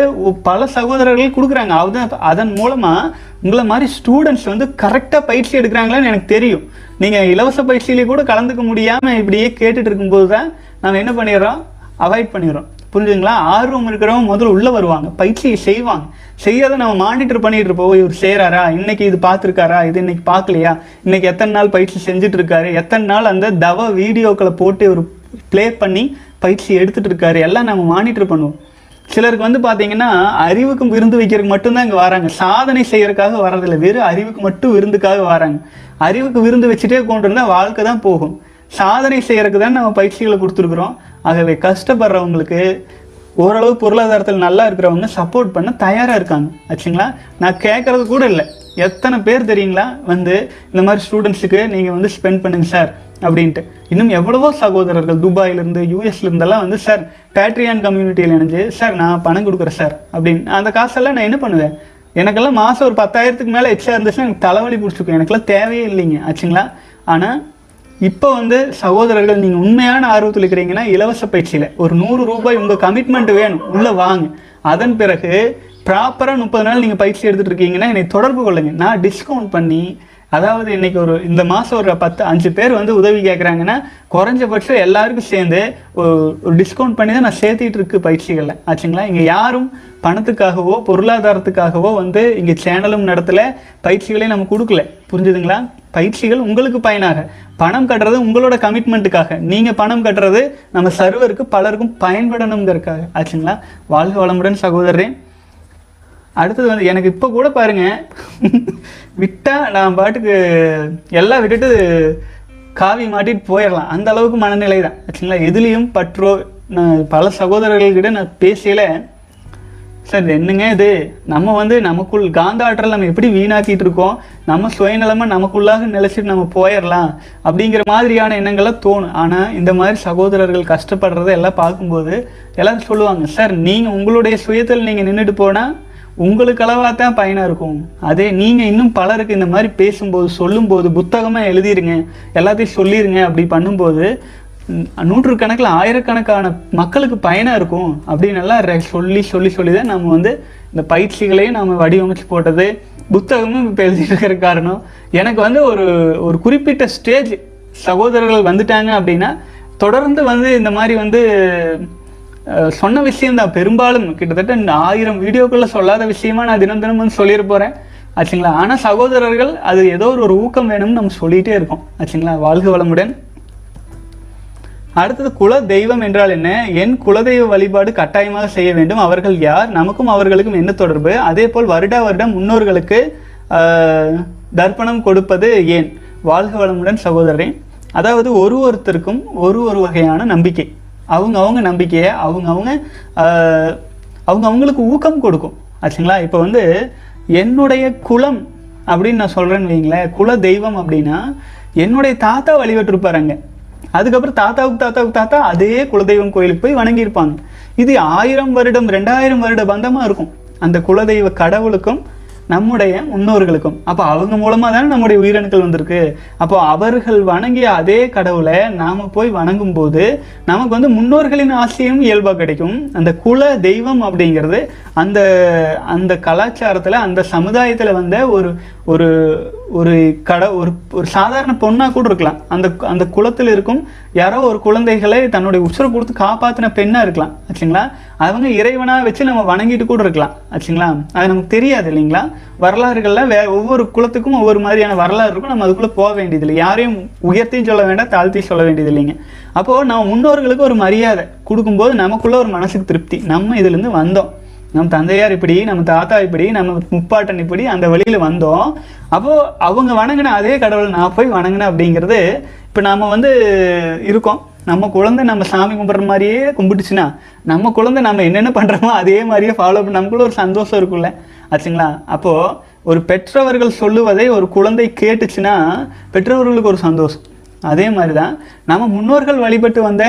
பல சகோதரர்கள் கொடுக்குறாங்க. அதன் அதன் மூலமாக உங்களை மாதிரி ஸ்டூடெண்ட்ஸ் வந்து கரெக்டாக பயிற்சி எடுக்கிறாங்களான்னு எனக்கு தெரியும். நீங்கள் இலவச பயிற்சியிலே கூட கலந்துக்க முடியாமல் இப்படியே கேட்டுட்டு இருக்கும்போது தான் நம்ம என்ன பண்ணிடுறோம்? அவாய்ட் பண்ணிடுறோம். புரிஞ்சுங்களா ஆர்வம் இருக்கிறவங்க முதல்ல உள்ளே வருவாங்க. பயிற்சியை செய்வாங்க. செய்யாத நம்ம மானிட்டர் பண்ணிட்டு இருப்போம். இவர் செய்கிறாரா இன்னைக்கு இது பார்த்துருக்காரா? இது இன்னைக்கு பார்க்கலையா? இன்னைக்கு எத்தனை நாள் பயிற்சி செஞ்சுட்டு இருக்காரு? எத்தனை நாள் அந்த தவ வீடியோக்களை போட்டு ஒரு ப்ளே பண்ணி பயிற்சி எடுத்துட்டு இருக்காரு? எல்லாம் நம்ம மானிட்டர் பண்ணுவோம். சிலருக்கு வந்து பார்த்தீங்கன்னா அறிவுக்கு விருந்து வைக்கிறதுக்கு மட்டும்தான் இங்கே வராங்க. சாதனை செய்யறதுக்காக வர்றதில்ல. வெறும் அறிவுக்கு மட்டும் விருந்துக்காக வராங்க. அறிவுக்கு விருந்து வச்சுட்டே கொண்டு இருந்தால் வாழ்க்கை தான் போகும். சாதனை செய்கிறதுக்கு தான் நம்ம பயிற்சிகளை கொடுத்துருக்குறோம். ஆகவே கஷ்டப்படுறவங்களுக்கு ஓரளவு பொருளாதாரத்தில் நல்லா இருக்கிறவங்க சப்போர்ட் பண்ண தயாராக இருக்காங்க. ஆச்சுங்களா? நான் கேட்குறது கூட இல்லை. எத்தனை பேர் தெரியுங்களா? வந்து இந்த மாதிரி ஸ்டூடெண்ட்ஸுக்கு நீங்கள் வந்து ஸ்பெண்ட் பண்ணுங்க சார் அப்படின்ட்டு. இன்னும் எவ்வளவோ சகோதரர்கள் துபாயிலேருந்து யூஎஸ்லேருந்தெல்லாம் வந்து சார் பேட்ரியான் கம்யூனிட்டியில் இணைஞ்சு சார் நான் பணம் கொடுக்குறேன் சார் அப்படின்னு. அந்த காசெல்லாம் நான் என்ன பண்ணுவேன்? எனக்கெல்லாம் மாதம் ஒரு பத்தாயிரத்துக்கு மேலே எக்ஸ்ட்ரா இருந்துச்சுன்னா எனக்கு தலைவலி பிடிச்சிருக்கும். எனக்கெல்லாம் தேவையே இல்லைங்க. ஆச்சுங்களா? ஆனால் இப்போ வந்து சகோதரர்கள் நீங்கள் உண்மையான ஆர்வத்தில் இருக்கிறீங்கன்னா இலவச பயிற்சியில் ஒரு நூறு ரூபாய் உங்கள் கமிட்மெண்ட் வேணும். உள்ளே வாங்க. அதன் பிறகு ப்ராப்பராக முப்பது நாள் நீங்கள் பயிற்சி எடுத்துகிட்டு இருக்கீங்கன்னா என்னை தொடர்பு கொள்ளுங்க. நான் டிஸ்கவுண்ட் பண்ணி அதாவது இன்னைக்கு ஒரு இந்த மாதம் ஒரு பத்து அஞ்சு பேர் வந்து உதவி கேட்குறாங்கன்னா குறைஞ்சபட்சம் எல்லாருக்கும் சேர்ந்து ஒரு டிஸ்கவுண்ட் பண்ணி தான் நான் சேர்த்திட்டு இருக்கு பயிற்சிகளில். ஆச்சுங்களா? இங்கே யாரும் பணத்துக்காகவோ பொருளாதாரத்துக்காகவோ வந்து இங்கே சேனலும் நடத்தல பயிற்சிகளையும் நம்ம கொடுக்கல. புரிஞ்சுதுங்களா? பயிற்சிகள் உங்களுக்கு பயனாக. பணம் கட்டுறது உங்களோட கமிட்மெண்ட்டுக்காக நீங்கள் பணம் கட்டுறது நம்ம சர்வருக்கு பலருக்கும் பயன்படணுங்கிறதுக்காக ஆச்சுங்களா? வாழ்க வளமுடன் சகோதரரேன் அடுத்தது வந்து எனக்கு இப்போ கூட பாருங்க. விட்டால் நான் பாட்டுக்கு எல்லாம் விட்டுட்டு காவி மாட்டிட்டு போயிடலாம். அந்த அளவுக்கு மனநிலை தான் ஆச்சுங்களா? எதுலேயும் பற்றோ நான் பல சகோதரர்கள்கிட்ட நான் பேசல சார் என்னங்க இது? நம்ம வந்து நமக்குள் காந்த ஆற்றல் நம்ம எப்படி வீணாக்கிட்டு இருக்கோம்? நம்ம சுயநலமாக நமக்குள்ளாக நிலைச்சிட்டு நம்ம போயிடலாம். அப்படிங்கிற மாதிரியான எண்ணங்கள்லாம் தோணும். ஆனால் இந்த மாதிரி சகோதரர்கள் கஷ்டப்படுறதை எல்லாம் பார்க்கும்போது எல்லாரும் சொல்லுவாங்க சார் நீங்கள் உங்களுடைய சுயத்தில் நீங்கள் நின்றுட்டு போனால் உங்களுக்கு அளவாக தான் பயனாக இருக்கும். அதே நீங்கள் இன்னும் பலருக்கு இந்த மாதிரி பேசும்போது சொல்லும்போது புத்தகமாக எழுதிருங்க எல்லாத்தையும் சொல்லிடுங்க அப்படி பண்ணும்போது நூற்றுக்கணக்கில் ஆயிரக்கணக்கான மக்களுக்கு பயனாக இருக்கும். அப்படின்னு எல்லாம் சொல்லி சொல்லி சொல்லி தான் நம்ம வந்து இந்த பயிற்சிகளையும் நம்ம வடிவமைச்சு போட்டது புத்தகமும் இப்போ எழுதிட்டு காரணம். எனக்கு வந்து ஒரு ஒரு குறிப்பிட்ட ஸ்டேஜ் சகோதரர்கள் வந்துட்டாங்க அப்படின்னா தொடர்ந்து வந்து இந்த மாதிரி வந்து சொன்ன விஷயம் தான் பெரும்பாலும் கிட்டத்தட்ட ஆயிரம் வீடியோக்குள்ள சொல்லாத விஷயமா நான் தினம் தினம் வந்து சொல்லிட போகிறேன் ஆச்சுங்களா? ஆனால் சகோதரர்கள் அது ஏதோ ஒரு ஊக்கம் வேணும்னு நம்ம சொல்லிகிட்டே இருக்கோம். ஆச்சுங்களா? வாழ்க வளமுடன். அடுத்தது குல தெய்வம் என்றால் என்ன? என் குலதெய்வ வழிபாடு கட்டாயமாக செய்ய வேண்டும். அவர்கள் யார்? நமக்கும் அவர்களுக்கும் என்ன தொடர்பு? அதே போல் வருடா வருடம் முன்னோர்களுக்கு தர்ப்பணம் கொடுப்பது ஏன்? வாழ்க வளமுடன் சகோதரரே. அதாவது ஒரு ஒருத்தருக்கும் ஒரு ஒரு வகையான நம்பிக்கை. அவங்க அவங்க நம்பிக்கையை அவங்க அவங்க அவங்க அவங்களுக்கு ஊக்கம் கொடுக்கும். ஆச்சுங்களா? இப்போ வந்து என்னுடைய குலம் அப்படின்னு நான் சொல்கிறேன்னு வைங்களேன். குல தெய்வம் அப்படின்னா என்னுடைய தாத்தா வழிபட்டுருப்பாருங்க. அதுக்கப்புறம் தாத்தாவுக்கு தாத்தாவுக்கு தாத்தா அதே குலதெய்வம் கோயிலுக்கு போய் வணங்கியிருப்பாங்க. இது ஆயிரம் வருடம் ரெண்டாயிரம் வருட பந்தமாக இருக்கும். அந்த குலதெய்வ கடவுளுக்கும் நம்முடைய முன்னோர்களுக்கும். அப்போ அவங்க மூலமாக தானே நம்முடைய உயிரணுக்கள் வந்திருக்கு. அப்போ அவர்கள் வணங்கிய அதே கடவுளை நாம் போய் வணங்கும் போது நமக்கு வந்து முன்னோர்களின் ஆசையும் இயல்பாக கிடைக்கும். அந்த குல தெய்வம் அப்படிங்கிறது அந்த அந்த கலாச்சாரத்தில் அந்த சமுதாயத்தில் வந்த ஒரு ஒரு ஒரு கடை ஒரு ஒரு சாதாரண பொண்ணாக கூட இருக்கலாம். அந்த அந்த குளத்தில் இருக்கும் யாரோ ஒரு குழந்தைகளை தன்னுடைய உசுரை கொடுத்து காப்பாற்றின பெண்ணாக இருக்கலாம். ஆச்சுங்களா? அவங்க இறைவனாக வச்சு நம்ம வணங்கிட்டு கூட இருக்கலாம். ஆச்சுங்களா? அது நமக்கு தெரியாது இல்லைங்களா? வரலாறுகளில் வே ஒவ்வொரு குளத்துக்கும் ஒவ்வொரு மாதிரியான வரலாறு இருக்கும். நம்ம அதுக்குள்ளே போக வேண்டியதில்லை. யாரையும் உயர்த்தியும் சொல்ல வேண்டாம் தாழ்த்தியும் சொல்ல வேண்டியது இல்லைங்க அப்போது நம்ம முன்னோர்களுக்கு ஒரு மரியாதை கொடுக்கும்போது நமக்குள்ள ஒரு மனசுக்கு திருப்தி. நம்ம இதுலேருந்து வந்தோம். நம்ம தந்தையார் இப்படி நம்ம தாத்தா இப்படி நம்ம முப்பாட்டன் இப்படி அந்த வழியில் வந்தோம். அப்போது அவங்க வணங்கின அதே கடவுளை நான் போய் வணங்கினேன் அப்படிங்கிறது இப்போ நாம் வந்து இருக்கோம். நம்ம குழந்தை நம்ம சாமி கும்பிட்ற மாதிரியே கும்பிட்டுச்சுன்னா நம்ம குழந்தை நம்ம என்னென்ன பண்ணுறோமோ அதே மாதிரியே ஃபாலோ பண்ண நமக்குள்ள ஒரு சந்தோஷம் இருக்குல்ல ஆச்சுங்களா? அப்போது ஒரு பெற்றவர்கள் சொல்லுவதை ஒரு குழந்தை கேட்டுச்சுன்னா பெற்றவர்களுக்கு ஒரு சந்தோஷம். அதே மாதிரி தான் நம்ம முன்னோர்கள் வழிபட்டு வந்த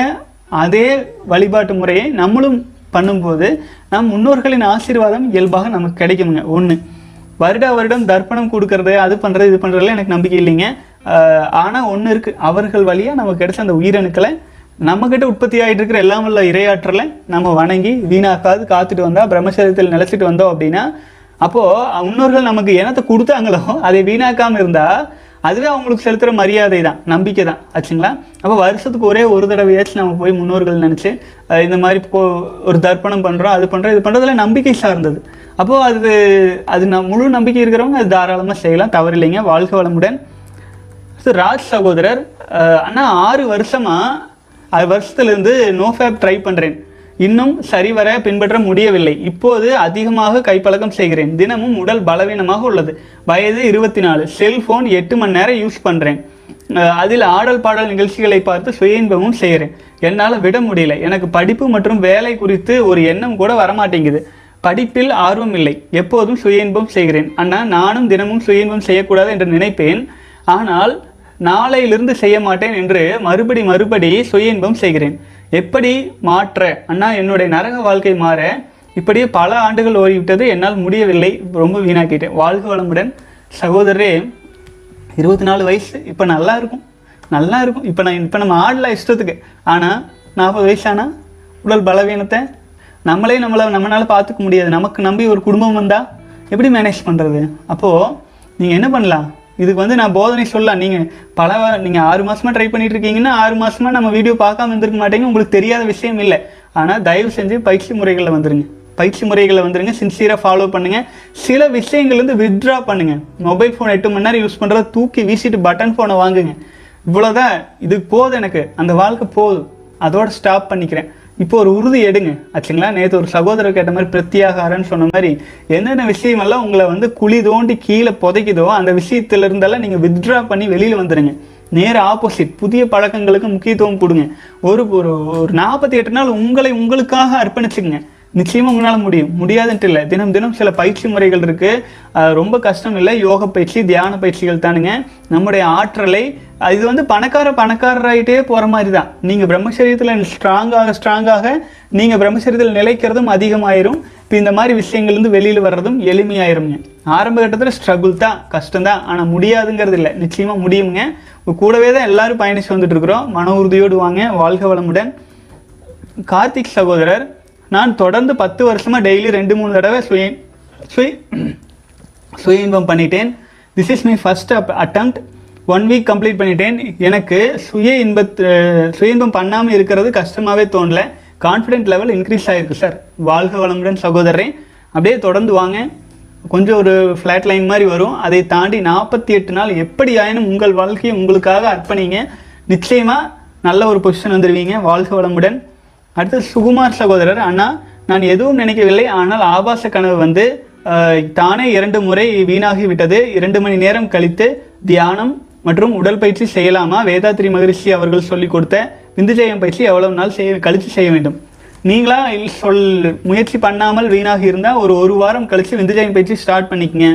அதே வழிபாட்டு முறையை நம்மளும் பண்ணும்போது நம் முன்னோர்களின் ஆசீர்வாதம் இயல்பாக நமக்கு கிடைக்குமுங்க. ஒன்று வருட வருடம் தர்ப்பணம் கொடுக்கறது அது பண்ணுறது இது பண்ணுறதுல எனக்கு நம்பிக்கை இல்லைங்க. ஆனால் ஒன்று இருக்குது அவர்கள் வழியாக நமக்கு கிடைச்ச அந்த உயிரணுக்களை நம்மக்கிட்ட உற்பத்தி ஆகிட்டு இருக்கிற எல்லாம் உள்ள இரையாற்றலை நம்ம வணங்கி வீணாக்காது காத்துட்டு வந்தால் பிரம்மசரீரத்தில் நிலச்சிட்டு வந்தோம் அப்படின்னா அப்போது முன்னோர்கள் நமக்கு எனத்தை கொடுத்தாங்களோ அதை வீணாக்காமல் இருந்தால் அதுவே அவங்களுக்கு செலுத்துகிற மரியாதை தான் நம்பிக்கை தான் ஆச்சுங்களா? அப்போ வருஷத்துக்கு ஒரே ஒரு தடவையாச்சும் நம்ம போய் முன்னோர்கள் நினச்சி இந்த மாதிரி போ ஒரு தர்ப்பணம் பண்ணுறோம் அது பண்ணுறோம் இது பண்ணுறதுல நம்பிக்கை சார்ந்தது. அப்போது அது அது நம் முழு நம்பிக்கை இருக்கிறவங்க அது தாராளமாக செய்யலாம் தவறில்லைங்க. வாழ்க வளமுடன். So, ராஜ் சகோதரர் ஆனால் அண்ணா ஆறு வருஷமா அது வருஷத்துலேருந்து நோ ஃபேப் ட்ரை பண்ணுறேன் இன்னும் சரிவர பின்பற்ற முடியவில்லை. இப்போது அதிகமாக கைப்பழக்கம் செய்கிறேன். தினமும் உடல் பலவீனமாக உள்ளது. வயது இருபத்தி நாலு செல்போன் எட்டு மணி நேரம் யூஸ் பண்ணுறேன் அதில் ஆடல் பாடல் நிகழ்ச்சிகளை பார்த்து சுய இன்பமும் செய்கிறேன். என்னால் விட முடியல. எனக்கு படிப்பு மற்றும் வேலை குறித்து ஒரு எண்ணம் கூட வரமாட்டேங்குது. படிப்பில் ஆர்வம் இல்லை. எப்போதும் சுய இன்பம் செய்கிறேன். அண்ணா நானும் தினமும் சுய இன்பம் செய்யக்கூடாது என்று நினைப்பேன். ஆனால் நாளையிலிருந்து செய்ய மாட்டேன் என்று மறுபடி மறுபடி சுய இன்பம் செய்கிறேன். எப்படி மாற்ற? அண்ணா என்னுடைய நரக வாழ்க்கை மாற இப்படியே பல ஆண்டுகள் ஓடிவிட்டது என்னால் முடியவில்லை. ரொம்ப வீணாக்கிட்டேன். வாழ்க வளமுடன். சகோதரரே இருபத்தி நாலு வயசு இப்போ நல்லா இருக்கும். நல்லா இருக்கும். இப்போ நான் இப்போ நம்ம ஆடலாம் இஷ்டத்துக்கு. ஆனால் நாற்பது வயசானா? உடல் பலவீனத்தை? நம்மளே நம்மளை நம்மளால் பார்த்துக்க முடியாது. நமக்கு நம்பி ஒரு குடும்பம் வந்தால் எப்படி மேனேஜ் பண்ணுறது அப்போது நீங்கள் என்ன பண்ணலாம்? இதுக்கு வந்து நான் போதனை சொல்லலாம் நீங்கள் பல நீங்கள் ஆறு மாதமாக ட்ரை பண்ணிட்டு இருக்கீங்கன்னா ஆறு மாதமாக நம்ம வீடியோ பார்க்காம இருந்திருக்க மாட்டேங்க உங்களுக்கு தெரியாத விஷயம் இல்லை. ஆனால் தயவு செஞ்சு பயிற்சி முறைகளில் வந்துருங்க. பயிற்சி முறைகளை வந்துருங்க. சின்சியராக ஃபாலோ பண்ணுங்கள் சில விஷயங்கள்லேருந்து வித்ட்ரா பண்ணுங்க. மொபைல் ஃபோன் எட்டு மணி நேரம் யூஸ் பண்ணுறத தூக்கி வீசிட்டு பட்டன் ஃபோனை வாங்குங்க. இவ்வளோதான் இது போதும் எனக்கு. அந்த வாழ்க்கை போதும். அதோட ஸ்டாப் பண்ணிக்கிறேன். இப்போ ஒரு உறுதி எடுங்க. ஆச்சுங்களா? நேற்று ஒரு சகோதரர் கேட்ட மாதிரி பிரத்யாகாரன்னு சொன்ன மாதிரி என்னென்ன விஷயமெல்லாம் உங்களை வந்து குழி தோண்டி கீழே புதைக்குதோ அந்த விஷயத்துல இருந்தெல்லாம் நீங்கள் வித்ட்ரா பண்ணி வெளியில் வந்துடுங்க நேர ஆப்போசிட் புதிய பழக்கங்களுக்கு முக்கியத்துவம் கொடுங்க. ஒரு ஒரு ஒரு நாற்பத்தி எட்டு நாள் உங்களை உங்களுக்காக அர்ப்பணிச்சுங்க நிச்சயமாக உங்களால் முடியும். முடியாதுன்ட்டு இல்லை. தினம் தினம் சில பயிற்சி முறைகள் இருக்குது ரொம்ப கஷ்டம் இல்லை. யோக பயிற்சி தியான பயிற்சிகள் தானுங்க. நம்முடைய ஆற்றலை இது வந்து பணக்கார பணக்காரராயிட்டே போகிற மாதிரி தான் நீங்கள் பிரம்மச்சரியத்தில் ஸ்ட்ராங்காக ஸ்ட்ராங்காக நீங்கள் பிரம்மச்சரியத்தில் நிலைக்கிறதும் அதிகமாயிரும். இப்போ இந்த மாதிரி விஷயங்கள்லேருந்து வெளியில் வர்றதும் எளிமையாயிருங்க ஆரம்ப கட்டத்தில் ஸ்ட்ரகுள் தான் கஷ்டம் தான். ஆனால் முடியாதுங்கிறது இல்லை. நிச்சயமாக முடியுங்க. கூடவே தான் எல்லாரும் பயணிச்சு வந்துட்டு இருக்கிறோம். மன உறுதியோடு வாங்க. வாழ்க வளமுடன். கார்த்திக் சகோதரர் நான் தொடர்ந்து பத்து வருஷமாக டெய்லி ரெண்டு மூணு தடவை சுய சுய சுய இன்பம் பண்ணிட்டேன் this is my up attempt one week complete பண்ணிட்டேன். எனக்கு சுய இன்பத் சுய இன்பம் பண்ணாமல் இருக்கிறது கஷ்டமாகவே தோணல. கான்ஃபிடென்ட் லெவல் இன்க்ரீஸ் ஆகிருக்கு சார் வாழ்க வளமுடன் சகோதரரே. அப்படியே தொடர்ந்து வாங்க. கொஞ்சம் ஒரு ஃப்ளாட் லைன் மாதிரி வரும். அதை தாண்டி நாற்பத்தி எட்டு நாள் எப்படி ஆயினும் உங்கள் வாழ்க்கையை உங்களுக்காக அர்ப்பணிங்க. நிச்சயமாக நல்ல ஒரு பொசிஷன் வந்துடுவீங்க வாழ்க வளமுடன். அடுத்து சுகுமார் சகோதரர். அண்ணா நான் எதுவும் நினைக்கவில்லை. ஆனால் ஆபாச கனவு வந்து தானே இரண்டு முறை வீணாகி விட்டது. இரண்டு மணி நேரம் கழித்து தியானம் மற்றும் உடற்பயிற்சி செய்யலாமா? வேதாத்ரி மகரிஷி அவர்கள் சொல்லிக் கொடுத்த விந்துஜயம் பயிற்சி எவ்வளவு நாள் செய்ய கழித்து செய்ய வேண்டும். நீங்களா சொல் முயற்சி பண்ணாமல் வீணாகி இருந்தால் ஒரு ஒரு வாரம் கழித்து விந்துஜயம் பயிற்சி ஸ்டார்ட் பண்ணிக்கங்க.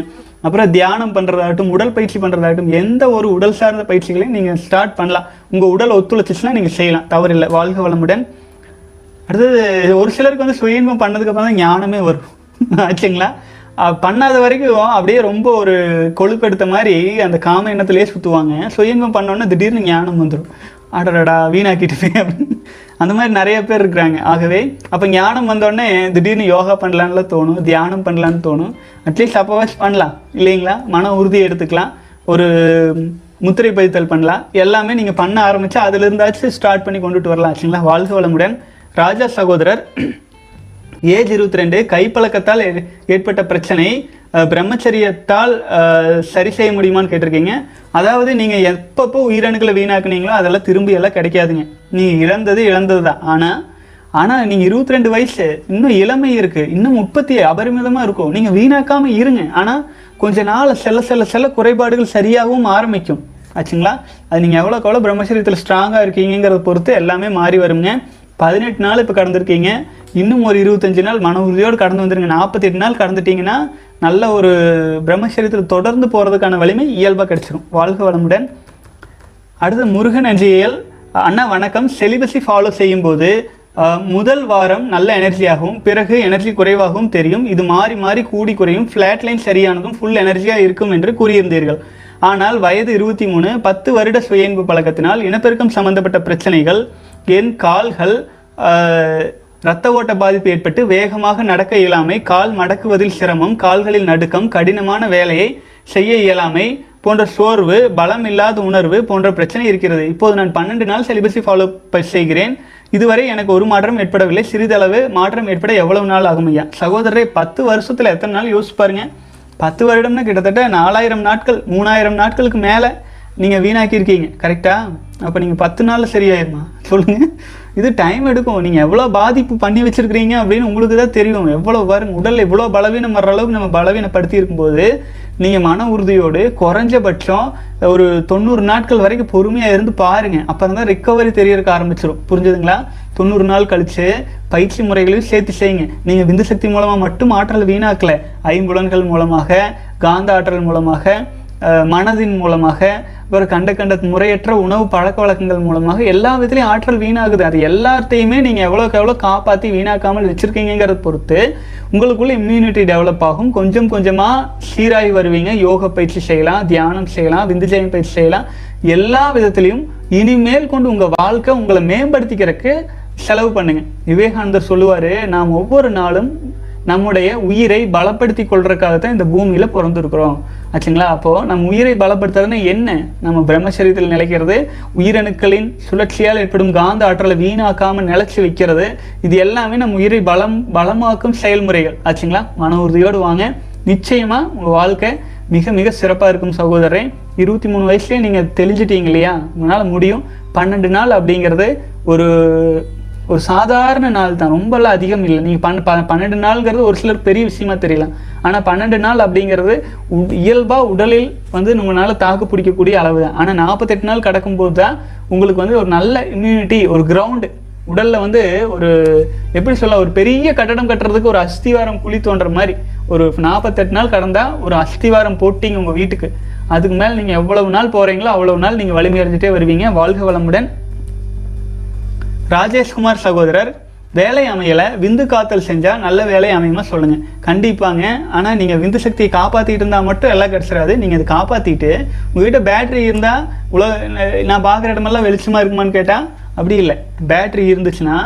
அப்புறம் தியானம் பண்ணுறதாகட்டும் உடல் பயிற்சி பண்ணுறதாகட்டும் எந்த ஒரு உடல் சார்ந்த பயிற்சிகளையும் நீங்கள் ஸ்டார்ட் பண்ணலாம். உங்கள் உடல் ஒத்துழைச்சிச்சுன்னா நீங்கள் செய்யலாம். தவறில்லை. வாழ்க வளமுடன். அடுத்தது ஒரு சிலருக்கு வந்து சுயன்பம் பண்ணதுக்கப்புறம் பண்ணதுக்கு அப்புறம் தான் ஞானமே வரும். ஆச்சுங்களா? பண்ணாத வரைக்கும் அப்படியே ரொம்ப ஒரு கொழுப்பெடுத்த மாதிரி அந்த காம எண்ணத்துலேயே சுற்றுவாங்க சுயன்பம் பண்ணோன்னே திடீர்னு ஞானம் வந்துடும் அடடடா வீணாக்கிட்டு அப்படின்னு. அந்த மாதிரி நிறைய பேர் இருக்கிறாங்க. ஆகவே அப்போ ஞானம் வந்தோடனே திடீர்னு யோகா பண்ணலான்லாம் தோணும் தியானம் பண்ணலான்னு தோணும். அட்லீஸ்ட் அப்போவாச்சும் பண்ணலாம் இல்லைங்களா? மன உறுதி எடுத்துக்கலாம். ஒரு முத்திரை பதித்தல் பண்ணலாம். எல்லாமே நீங்கள் பண்ண ஆரம்பிச்சா அதுலேருந்தாச்சும் ஸ்டார்ட் பண்ணி கொண்டுட்டு வரலாம் ஆச்சுங்களா? வாழ்க வளமுடன். ராஜா சகோதரர் ஏஜ் இருபத்தி ரெண்டு கைப்பழக்கத்தால் ஏ- ஏற்பட்ட பிரச்சனை பிரம்மச்சரியத்தால் சரி செய்ய முடியுமான்னு கேட்டிருக்கீங்க. அதாவது நீங்கள் எப்பப்போ உயிரணுக்களை வீணாக்குனீங்களோ அதெல்லாம் திரும்பி எல்லாம் கிடைக்காதுங்க. நீங்கள் இழந்தது இழந்தது தான் ஆனால் ஆனால் நீங்கள் இருபத்தி ரெண்டு வயசு இன்னும் இளமை இருக்குது இன்னும் உற்பத்தி அபரிமிதமாக இருக்கும். நீங்கள் வீணாக்காமல் இருங்க. ஆனால் கொஞ்ச நாள் செல்ல செல்ல செல்ல குறைபாடுகள் சரியாகவும் ஆரம்பிக்கும். ஆச்சுங்களா? அது நீங்கள் எவ்வளோக்கு எவ்வளோ பிரம்மச்சரியத்தில் ஸ்ட்ராங்காக இருக்கீங்கிறத பொறுத்து எல்லாமே மாறி வருங்க. பதினெட்டு நாள் இப்போ கடந்திருக்கீங்க. இன்னும் ஒரு இருபத்தஞ்சு நாள் மன உறுதியோடு கடந்து வந்துருங்க. நாற்பத்தெட்டு நாள் கடந்துட்டீங்கன்னா நல்ல ஒரு பிரம்மச்சரியத்தில் தொடர்ந்து போகிறதுக்கான வலிமை இயல்பாக கிடச்சிரும். வாழ்க வளமுடன். அடுத்து முருகன் அஞ்சியல் அண்ணா வணக்கம். செலிபஸை ஃபாலோ செய்யும்போது முதல் வாரம் நல்ல எனர்ஜியாகவும் பிறகு எனர்ஜி குறைவாகவும் தெரியும். இது மாறி மாறி கூடி குறையும். ஃப்ளாட் லைன் சரியானதும் ஃபுல் எனர்ஜியாக இருக்கும் என்று கூறியிருந்தீர்கள். ஆனால் வயது இருபத்தி மூணு பத்து வருட சுயன்பு பழக்கத்தினால் இனப்பெருக்கம் சம்பந்தப்பட்ட பிரச்சனைகள் என் கால்கள் இரத்த ஓட்ட பாதிப்பு ஏற்பட்டு வேகமாக நடக்க இயலாமை கால் மடக்குவதில் சிரமம் கால்களில் நடுக்கம் கடினமான வேலையை செய்ய இயலாமை போன்ற சோர்வு பலம் இல்லாத உணர்வு போன்ற பிரச்சனை இருக்கிறது. இப்போது நான் பன்னெண்டு நாள் செலிபஸை ஃபாலோ செய்கிறேன். இதுவரை எனக்கு ஒரு மாற்றம் ஏற்படவில்லை. சிறிதளவு மாற்றம் ஏற்பட எவ்வளவு நாள் ஆகும் ஐயா? சகோதரரை பத்து வருஷத்தில் எத்தனை நாள்? யோசிச்சு பாருங்கள் பத்து வருடம்னா கிட்டத்தட்ட நாலாயிரம் நாட்கள் மூணாயிரம் நாட்களுக்கு மேலே நீங்கள் வீணாக்கியிருக்கீங்க. கரெக்டாக அப்போ நீங்கள் பத்து நாளில் சரியாயிருமா? சொல்லுங்கள் இது டைம் எடுக்கும். நீங்கள் எவ்வளோ பாதிப்பு பண்ணி வச்சிருக்கிறீங்க அப்படின்னு உங்களுக்கு தான் தெரியும். எவ்வளோ வரும் உடல் எவ்வளோ பலவீனம் வர்ற அளவுக்கு நம்ம பலவீனப்படுத்தி இருக்கும்போது நீங்கள் மன உறுதியோடு குறைஞ்சபட்சம் ஒரு தொண்ணூறு நாட்கள் வரைக்கும் பொறுமையாக இருந்து பாருங்க. அப்புறம் தான் ரிக்கவரி தெரியறதுக்கு ஆரம்பிச்சிடும் புரிஞ்சுதுங்களா? தொண்ணூறு நாள் கழித்து பயிற்சி முறைகளையும் சேர்த்து செய்யுங்க. நீங்கள் விந்து சக்தி மூலமாக மட்டும் ஆற்றல் வீணாக்கல. ஐம்புலன்கள் மூலமாக காந்த ஆற்றல் மூலமாக மனதின் மூலமாக ஒரு கண்ட கண்ட முறையற்ற உணவு பழக்க வழக்கங்கள் மூலமாக எல்லா விதத்துலையும் ஆற்றல் வீணாகுது. அது எல்லாத்தையுமே நீங்கள் எவ்வளோக்கு எவ்வளோ காப்பாற்றி வீணாக்காமல் வச்சுருக்கீங்கிறத பொறுத்து உங்களுக்குள்ள இம்யூனிட்டி டெவலப் ஆகும். கொஞ்சம் கொஞ்சமாக சீராகி வருவீங்க. யோக பயிற்சி செய்யலாம் தியானம் செய்யலாம் விந்துஜயம் பயிற்சி செய்யலாம். எல்லா விதத்துலையும் இனிமேல் கொண்டு உங்கள் வாழ்க்கை உங்களை மேம்படுத்திக்கிறதுக்கு செலவு பண்ணுங்க. விவேகானந்தர் சொல்லுவார் நாம் ஒவ்வொரு நாளும் நம்முடைய உயிரை பலப்படுத்தி கொள்றதுக்காக தான் இந்த பூமியில் பிறந்திருக்கிறோம். ஆச்சுங்களா? அப்போது நம்ம உயிரை பலப்படுத்துறதுன்னா என்ன? நம்ம பிரம்மச்சரியத்தில் நிலைக்கிறது உயிரணுக்களின் சுழற்சியால் ஏற்படும் காந்த ஆற்றலை வீணாக்காமல் நிலச்சி வைக்கிறது. இது எல்லாமே நம்ம உயிரை பலம் பலமாக்கும் செயல்முறைகள். ஆச்சுங்களா? மன உறுதியோடு வாங்க. நிச்சயமாக உங்கள் வாழ்க்கை மிக மிக சிறப்பாக இருக்கும் சகோதரன் இருபத்தி மூணு வயசுலேயே நீங்கள் தெளிஞ்சிட்டீங்க இல்லையா? உங்களால் முடியும். பன்னெண்டு நாள் அப்படிங்கிறது ஒரு ஒரு சாதாரண நாள் தான். ரொம்பலாம் அதிகம் இல்லை. நீங்கள் பன் ப பன்னெண்டு நாள்ங்கிறது ஒரு சிலர் பெரிய விஷயமா தெரியலாம். ஆனால் பன்னெண்டு நாள் அப்படிங்கிறது உ- உடலில் வந்து உங்களால் தாக்கு பிடிக்கக்கூடிய அளவு தான். ஆனால் நாற்பத்தெட்டு நாள் கடக்கும்போது தான் உங்களுக்கு வந்து ஒரு நல்ல இம்யூனிட்டி ஒரு கிரவுண்டு உடலில் வந்து ஒரு எப்படி சொல்ல ஒரு பெரிய கட்டடம் கட்டுறதுக்கு ஒரு அஸ்திவாரம் குழி தோன்ற மாதிரி. ஒரு நாற்பத்தெட்டு நாள் கடந்தால் ஒரு அஸ்திவாரம் போட்டிங்க உங்கள் வீட்டுக்கு. அதுக்கு மேலே நீங்கள் எவ்வளவு நாள் போகிறீங்களோ அவ்வளவு நாள் நீங்கள் வலிமை அடைஞ்சிட்டே வருவீங்க. வாழ்க வளமுடன். ராஜேஷ்குமார் சகோதரர் வேலை அமையலை விந்து காத்தல் செஞ்சால் நல்ல வேலை அமையுமா சொல்லுங்கள் கண்டிப்பாங்க. ஆனால் நீங்கள் விந்து சக்தியை காப்பாற்றிட்டு இருந்தால் மட்டும் எல்லாம் கிடச்சிடாது. நீங்கள் அதை காப்பாற்றிட்டு உங்ககிட்ட பேட்டரி இருந்தால் உலக நான் பார்க்குற இடமெல்லாம் வெளிச்சமாக இருக்குமான்னு கேட்டால் அப்படி இல்லை. பேட்டரி இருந்துச்சுன்னா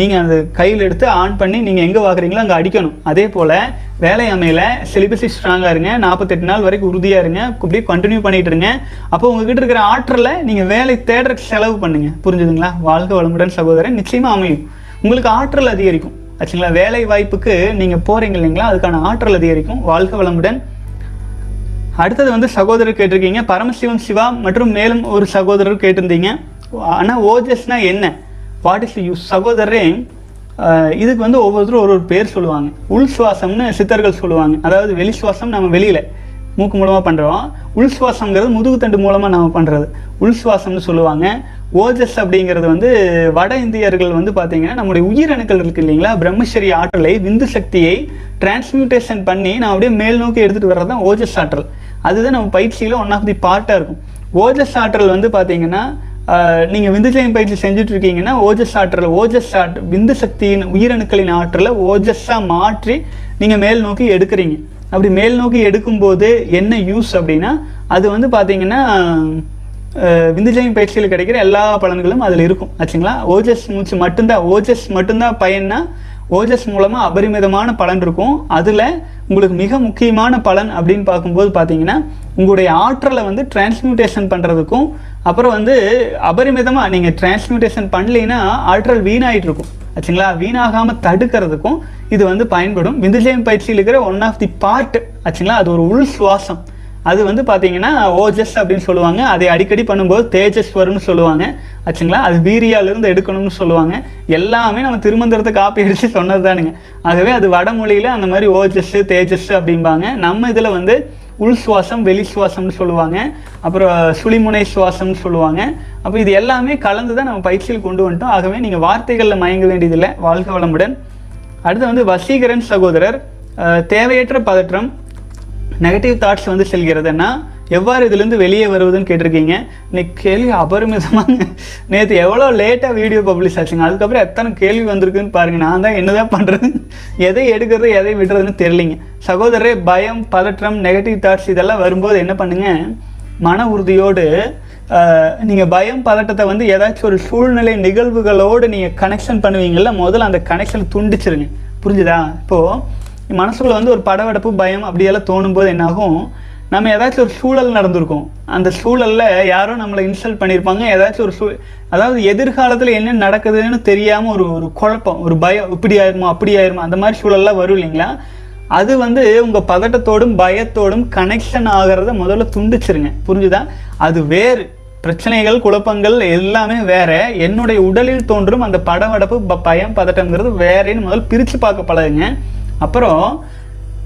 நீங்கள் அந்த கையில் எடுத்து ஆன் பண்ணி நீங்கள் எங்கே பார்க்குறீங்களோ அங்கே அடிக்கணும். அதே போல் வேலை அமையல. சிலிபஸி ஸ்ட்ராங்காக இருங்க. நாற்பத்தெட்டு நாள் வரைக்கும் உறுதியாக இருங்க. அப்படியே கண்டினியூ பண்ணிட்டு இருங்க. அப்போ உங்ககிட்ட இருக்கிற ஆற்றலை நீங்கள் வேலை தேடுறதுக்கு செலவு பண்ணுங்க. புரிஞ்சுதுங்களா? வாழ்க வளமுடன் சகோதரன். நிச்சயமாக அமையும். உங்களுக்கு ஆற்றல் அதிகரிக்கும். ஆச்சுங்களா? வேலை வாய்ப்புக்கு நீங்கள் போகிறீங்க இல்லைங்களா? அதுக்கான ஆற்றல் அதிகரிக்கும். வாழ்க வளமுடன். அடுத்தது வந்து சகோதரர் கேட்டிருக்கீங்க. பரமசிவம் சிவா மற்றும் மேலும் ஒரு சகோதரர் கேட்டிருந்தீங்க. ஆனால் ஓஜஸ்னா என்ன? வாட் இஸ் யூஸ் சகோதரரே? இதுக்கு வந்து ஒவ்வொருத்தரும் ஒரு ஒரு பேர் சொல்லுவாங்க. உள் சுவாசம்னு சித்தர்கள் சொல்லுவாங்க. அதாவது வெளி சுவாசம் நம்ம வெளியில மூக்கு மூலமாக பண்ணுறோம் உள் சுவாசம்ங்கிறது முதுகுத்தண்டு மூலமாக நம்ம பண்ணுறது உள் சுவாசம்னு சொல்லுவாங்க. ஓஜஸ் அப்படிங்கிறது வந்து வட இந்தியர்கள் வந்து பார்த்தீங்கன்னா நம்முடைய உயிரணுக்கள் இருக்கு இல்லைங்களா? பிரம்மச்சரி ஆற்றலை விந்து சக்தியை டிரான்ஸ்மியூட்டேஷன் பண்ணி நான் அப்படியே மேல் நோக்கி எடுத்துகிட்டு வர்றது தான் ஓஜஸ் ஆற்றல். அதுதான் நம்ம பயிற்சியில் ஒன் ஆஃப் தி பார்ட்டாக இருக்கும். ஓஜஸ் ஆற்றல் வந்து பார்த்தீங்கன்னா நீங்கள் நீங்க பயிற்சி செஞ்சுட்டு இருக்கீங்கன்னா ஓஜஸ் ஆற்றல் ஓஜஸ் ஆட் விந்து சக்தியின் உயிரணுக்களின் ஆற்றலை ஓஜஸ்ஸாக மாற்றி நீங்கள் மேல் நோக்கி எடுக்கிறீங்க. அப்படி மேல் நோக்கி எடுக்கும்போது என்ன யூஸ் அப்படின்னா அது வந்து பார்த்தீங்கன்னா அஹ், விந்துஜயம் பயிற்சியில் கிடைக்கிற எல்லா பலன்களும் அதில் இருக்கும். ஆச்சுங்களா? ஓஜஸ் மூச்சு மட்டும்தான் ஓஜஸ் மட்டும்தான் பயன்னா ஓஜஸ் மூலமாக அபரிமிதமான பலன் இருக்கும். அதில் உங்களுக்கு மிக முக்கியமான பலன் அப்படின்னு பார்க்கும்போது பார்த்தீங்கன்னா உங்களுடைய ஆற்றலை வந்து டிரான்ஸ்மியூட்டேஷன் பண்ணுறதுக்கும் அப்புறம் வந்து அபரிமிதமாக நீங்கள் டிரான்ஸ்மியூட்டேஷன் பண்ணலைன்னா ஆற்றல் வீணாகிட்டு இருக்கும். ஆச்சுங்களா? வீணாகாமல் தடுக்கிறதுக்கும் இது வந்து பயன்படும். விந்துஜயம் பயிற்சியில் இருக்கிற ஒன் ஆஃப் தி பார்ட் ஆச்சுங்களா? அது ஒரு உள் சுவாசம். அது வந்து பார்த்தீங்கன்னா ஓஜஸ் அப்படின்னு சொல்லுவாங்க. அதை அடிக்கடி பண்ணும்போது தேஜஸ்வரம்னு சொல்லுவாங்க. ஆச்சுங்களா? அது வீரியாலிருந்து எடுக்கணும்னு சொல்லுவாங்க. எல்லாமே நம்ம திருமந்திரத்தை காப்பி அடித்து சொன்னது தானுங்க. ஆகவே அது வடமொழியில் அந்த மாதிரி ஓஜஸ் தேஜஸ் அப்படிம்பாங்க. நம்ம இதில் வந்து உள் சுவாசம் வெளி சுவாசம்னு சொல்லுவாங்க. அப்புறம் சுழிமுனை சுவாசம்னு சொல்லுவாங்க. அப்போ இது எல்லாமே கலந்து தான் நம்ம பயிற்சியில் கொண்டு வந்துட்டோம். ஆகவே நீங்கள் வார்த்தைகளில் மயங்க வேண்டியதில்லை. வாழ்க வளமுடன். அடுத்து வந்து வசீகரன் சகோதரர் தேவையற்ற பதற்றம் நெகட்டிவ் தாட்ஸ் வந்து செல்கிறதுன்னா எவ்வாறு இதுலேருந்து வெளியே வருவதுன்னு கேட்டிருக்கீங்க. இன்னைக்கு கேள்வி அபரிமிதமாக நேற்று எவ்வளோ லேட்டாக வீடியோ பப்ளிஷ் ஆச்சுங்க. அதுக்கப்புறம் எத்தனை கேள்வி வந்திருக்குன்னு பாருங்க. நான் தான் என்னதான் பண்ணுறது எதை எடுக்கிறது எதை விடுறதுன்னு தெரியலிங்க. சகோதரரே பயம் பதற்றம் நெகட்டிவ் தாட்ஸ் இதெல்லாம் வரும்போது என்ன பண்ணுங்கள் மன உறுதியோடு நீங்கள் பயம் பதட்டத்தை வந்து ஏதாச்சும் ஒரு சூழ்நிலை நிகழ்வுகளோடு நீங்கள் கனெக்ஷன் பண்ணுவீங்கள்ல முதல்ல அந்த கனெக்ஷன் துண்டிச்சிருங்க. புரிஞ்சுதா? இப்போது மனசுக்குள்ளே வந்து ஒரு படபடப்பு பயம் அப்படியெல்லாம் தோணும்போது என்னாகும்? நம்ம ஏதாச்சும் ஒரு சூழல் நடந்திருக்கும். அந்த சூழலில் யாரோ நம்மளை இன்சல்ட் பண்ணியிருப்பாங்க. ஏதாச்சும் ஒரு சூ அதாவது எதிர்காலத்தில் என்ன நடக்குதுன்னு தெரியாமல் ஒரு ஒரு குழப்பம் ஒரு பயம் இப்படி ஆயிருமோ அப்படி ஆயிருமோ அந்த மாதிரி சூழல்லாம் வரும் இல்லைங்களா? அது வந்து உங்கள் பதட்டத்தோடும் பயத்தோடும் கனெக்ஷன் ஆகிறத முதல்ல துண்டிச்சிருங்க. புரிஞ்சுதா? அது வேறு. பிரச்சனைகள் குழப்பங்கள் எல்லாமே வேற. என்னுடைய உடலில் தோன்றும் அந்த படவடப்பு ப- பயம் பதட்டங்கிறது வேறேன்னு முதல்ல பிரித்து பார்க்க பழகுங்க. அப்புறம்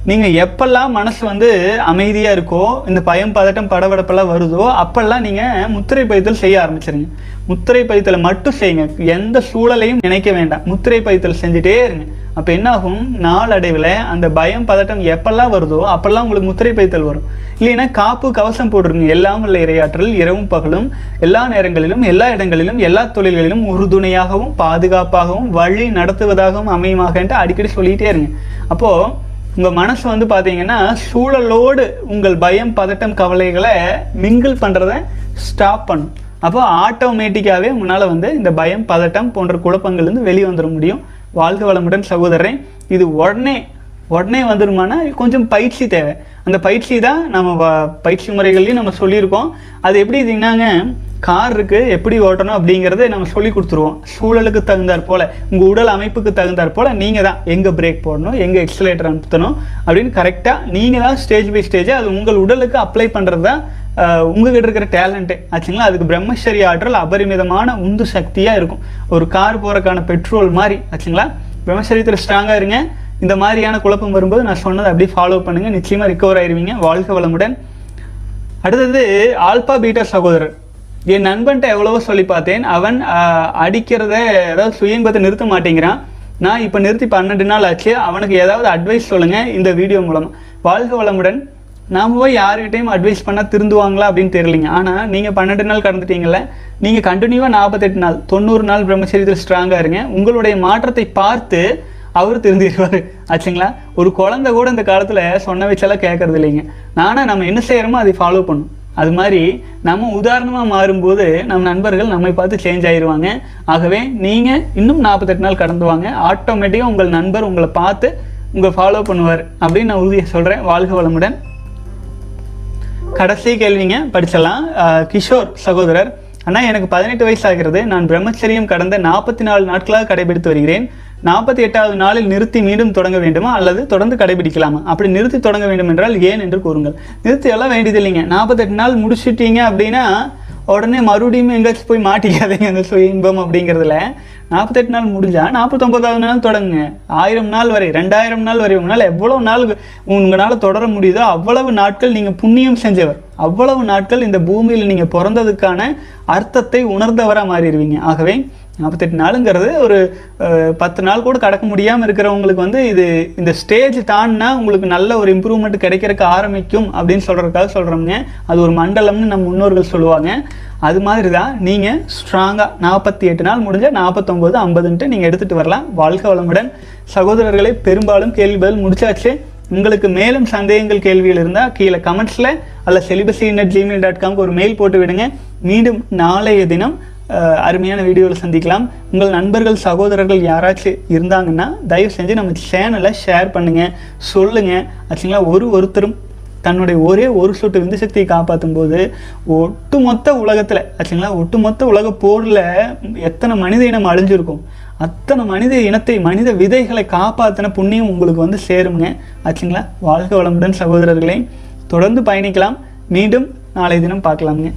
நீங்கள் எப்பெல்லாம் மனசு வந்து அமைதியாக இருக்கோ இந்த பயம் பதட்டம் படபடப்பெல்லாம் வருதோ அப்பெல்லாம் நீங்கள் முத்திரை பதித்தல் செய்ய ஆரம்பிச்சிருங்க. முத்திரை பதித்தலை மட்டும் செய்யுங்க. எந்த சூழலையும் நினைக்க வேண்டாம். முத்திரை பதித்தல் செஞ்சுட்டே இருங்க. அப்போ என்னாகும்? நாளடைவில் அந்த பயம் பதட்டம் எப்பெல்லாம் வருதோ அப்பெல்லாம் உங்களுக்கு முத்திரை பதித்தல் வரும். இல்லைன்னா காப்பு கவசம் போட்டுருங்க. எல்லாம் உள்ள இரையாற்றல் இரவும் பகலும் எல்லா நேரங்களிலும் எல்லா இடங்களிலும் எல்லா தொழில்களிலும் உறுதுணையாகவும் பாதுகாப்பாகவும் வழி நடத்துவதாகவும் அமையுமாகன்ட்டு அடிக்கடி சொல்லிகிட்டே இருங்க. அப்போது உங்கள் மனசு வந்து பார்த்தீங்கன்னா சூழலோடு உங்கள் பயம் பதட்டம் கவலைகளை மிங்கிள் பண்ணுறத ஸ்டாப் பண்ணும். அப்போ ஆட்டோமேட்டிக்காகவே உங்களால் வந்து இந்த பயம் பதட்டம் போன்ற குழப்பங்கள்லேருந்து வெளியே வந்துட முடியும். வாழ்க வளமுடன் சகோதரன் இது உடனே உடனே வந்துருமானா? கொஞ்சம் பயிற்சி தேவை. அந்த பயிற்சி தான் நம்ம வ- பயிற்சி முறைகள்லையும் நம்ம சொல்லியிருக்கோம். அது எப்படி இதுனாங்க கார் இருக்குது எப்படி ஓட்டணும் அப்படிங்கிறத நம்ம சொல்லி கொடுத்துருவோம். சூழலுக்கு தகுந்தாற் போல் உங்கள் உடல் அமைப்புக்கு தகுந்தாற் போல் நீங்கள் தான் எங்கே பிரேக் போடணும் எங்கே எக்ஸலேட்டர் அனுப்பணும் அப்படின்னு கரெக்டாக நீங்கள் தான் ஸ்டேஜ் பை ஸ்டேஜ் அது உங்கள் உடலுக்கு அப்ளை பண்ணுறது தான் உங்ககிட்ட இருக்கிற டேலண்ட்டு ஆச்சுங்களா? அதுக்கு பிரம்மச்சரிய ஆற்றல் அபரிமிதமான உந்து சக்தியாக இருக்கும். ஒரு கார் போகிறக்கான பெட்ரோல் மாதிரி ஆச்சுங்களா? பிரம்மச்சரியத்தில் ஸ்ட்ராங்காக இருங்க. இந்த மாதிரியான குழப்பம் வரும்போது நான் சொன்னதை அப்படியே ஃபாலோ பண்ணுங்க. நிச்சயமாக ரிக்கவர் ஆயிடுவீங்க வாழ்க வளமுடன். அடுத்தது ஆல்பா பீட்டா சகோதரர். என் நண்பன்ட்ட எவ்வளவோ சொல்லி பார்த்தேன். அவன் அடிக்கிறத ஏதாவது சுயன்பத்தை நிறுத்த மாட்டேங்கிறான். நான் இப்போ நிறுத்தி பன்னெண்டு நாள் ஆச்சு. அவனுக்கு ஏதாவது அட்வைஸ் சொல்லுங்கள் இந்த வீடியோ மூலமாக வாழ்க வளமுடன். நாம் போய் யாருக்கிட்டையும் அட்வைஸ் பண்ணால் திருந்துவாங்களா அப்படின்னு தெரியலிங்க. ஆனால் நீங்கள் பன்னெண்டு நாள் கடந்துட்டீங்கல்ல நீங்கள் கண்டினியூவாக நாற்பத்தெட்டு நாள் தொண்ணூறு நாள் பிரம்மச்சரியத்தில் ஸ்ட்ராங்காக இருங்க. உங்களுடைய மாற்றத்தை பார்த்து அவர் திருந்திடுவார். ஆச்சுங்களா? ஒரு குழந்தை கூட இந்த காலத்தில் சொன்ன வச்செல்லாம் கேட்கறது இல்லைங்க. நானா நம்ம என்ன செய்கிறோமோ அதை ஃபாலோ பண்ணும். அது மாதிரி நம்ம உதாரணமாக மாறும்போது நம் நண்பர்கள் நம்மை பார்த்து சேஞ்ச் ஆயிடுவாங்க ஆகவே நீங்கள் இன்னும் நாற்பத்தெட்டு நாள் கடந்து வாங்க. ஆட்டோமேட்டிக்காக உங்கள் நண்பர் உங்களை பார்த்து உங்களை ஃபாலோ பண்ணுவார் அப்படின்னு நான் உறுதியாக சொல்கிறேன் வாழ்க வளமுடன். கடைசி கேள்விங்க படிச்சிடலாம் கிஷோர் சகோதரர். அண்ணா எனக்கு பதினெட்டு வயசு ஆகிறது. நான் பிரம்மச்சரியம் கடந்த நாற்பத்தி நாலு நாட்களாக கடைபிடித்து வருகிறேன். நாற்பத்தி எட்டாவது நாளில் நிறுத்தி மீண்டும் தொடங்க வேண்டுமா? அல்லது தொடர்ந்து கடைபிடிக்கலாமா? அப்படி நிறுத்தி தொடங்க வேண்டும் என்றால் ஏன் என்று கூறுங்கள். நிறுத்தி எல்லாம் வேண்டியதில்லைங்க நாற்பத்தெட்டு நாள் முடிச்சுட்டீங்க அப்படின்னா உடனே மறுபடியும் எங்கேயாச்சும் போய் மாட்டிக்காதீங்க அந்த சுய இன்பம் அப்படிங்கிறதுல. நாற்பத்தெட்டு நாள் முடிஞ்சால் நாற்பத்தொம்பதாவது நாள் தொடங்குங்க. ஆயிரம் நாள் வரை ரெண்டாயிரம் நாள் வரை உங்களால் எவ்வளவு நாள் உங்களால் தொடர முடியுதோ அவ்வளவு நாட்கள் நீங்கள் புண்ணியம் செஞ்சவர். அவ்வளவு நாட்கள் இந்த பூமியில் நீங்கள் பிறந்ததுக்கான அர்த்தத்தை உணர்ந்தவராக மாறிடுவீங்க. ஆகவே நாற்பத்தெட்டு நாளுங்கிறது ஒரு பத்து நாள் கூட கடக்க முடியாமல் இருக்கிறவங்களுக்கு வந்து இது இந்த ஸ்டேஜ் தாண்டினா உங்களுக்கு நல்ல ஒரு இம்ப்ரூவ்மெண்ட் கிடைக்கிறதுக்கு ஆரம்பிக்கும் அப்படின்னு சொல்கிறதுக்காக சொல்கிறோம்ங்க அது ஒரு மண்டலம்னு நம்ம முன்னோர்கள் சொல்லுவாங்க. அது மாதிரி தான் நீங்கள் ஸ்ட்ராங்காக நாற்பத்தி எட்டு நாள் முடிஞ்சால் நாற்பத்தொம்போது ஐம்பதுன்ட்டு நீங்கள் எடுத்துகிட்டு வரலாம். வாழ்க்கை வளமுடன். சகோதரர்களை பெரும்பாலும் கேள்வி பதில் முடிச்சாச்சு. உங்களுக்கு மேலும் சந்தேகங்கள் கேள்விகள் இருந்தால் கீழே கமெண்ட்ஸில் அல்ல செலிபஸி நட் ஜிமெயில் டாட் காம்க்கு ஒரு மெயில் போட்டு விடுங்க. மீண்டும் நாளைய தினம் அருமையான வீடியோவில் சந்திக்கலாம். உங்கள் நண்பர்கள் சகோதரர்கள் யாராச்சும் இருந்தாங்கன்னா தயவு செஞ்சு நம்ம சேனலை ஷேர் பண்ணுங்கள் சொல்லுங்கள் ஆச்சுங்களா? ஒரு ஒருத்தரும் தன்னுடைய ஒரே ஒரு சொட்டு விந்து சக்தியை காப்பாற்றும் போது ஒட்டுமொத்த உலகத்தில் ஆச்சுங்களா? ஒட்டுமொத்த உலக போரில் எத்தனை மனித இனம் அழிஞ்சிருக்கும்? அத்தனை மனித இனத்தை மனித விதைகளை காப்பாற்றின புண்ணியம் உங்களுக்கு வந்து சேருங்க. ஆச்சுங்களா? வாழ்க வளமுடன் சகோதரர்களே. தொடர்ந்து பயணிக்கலாம். மீண்டும் நாளை தினம் பார்க்கலாமுங்க.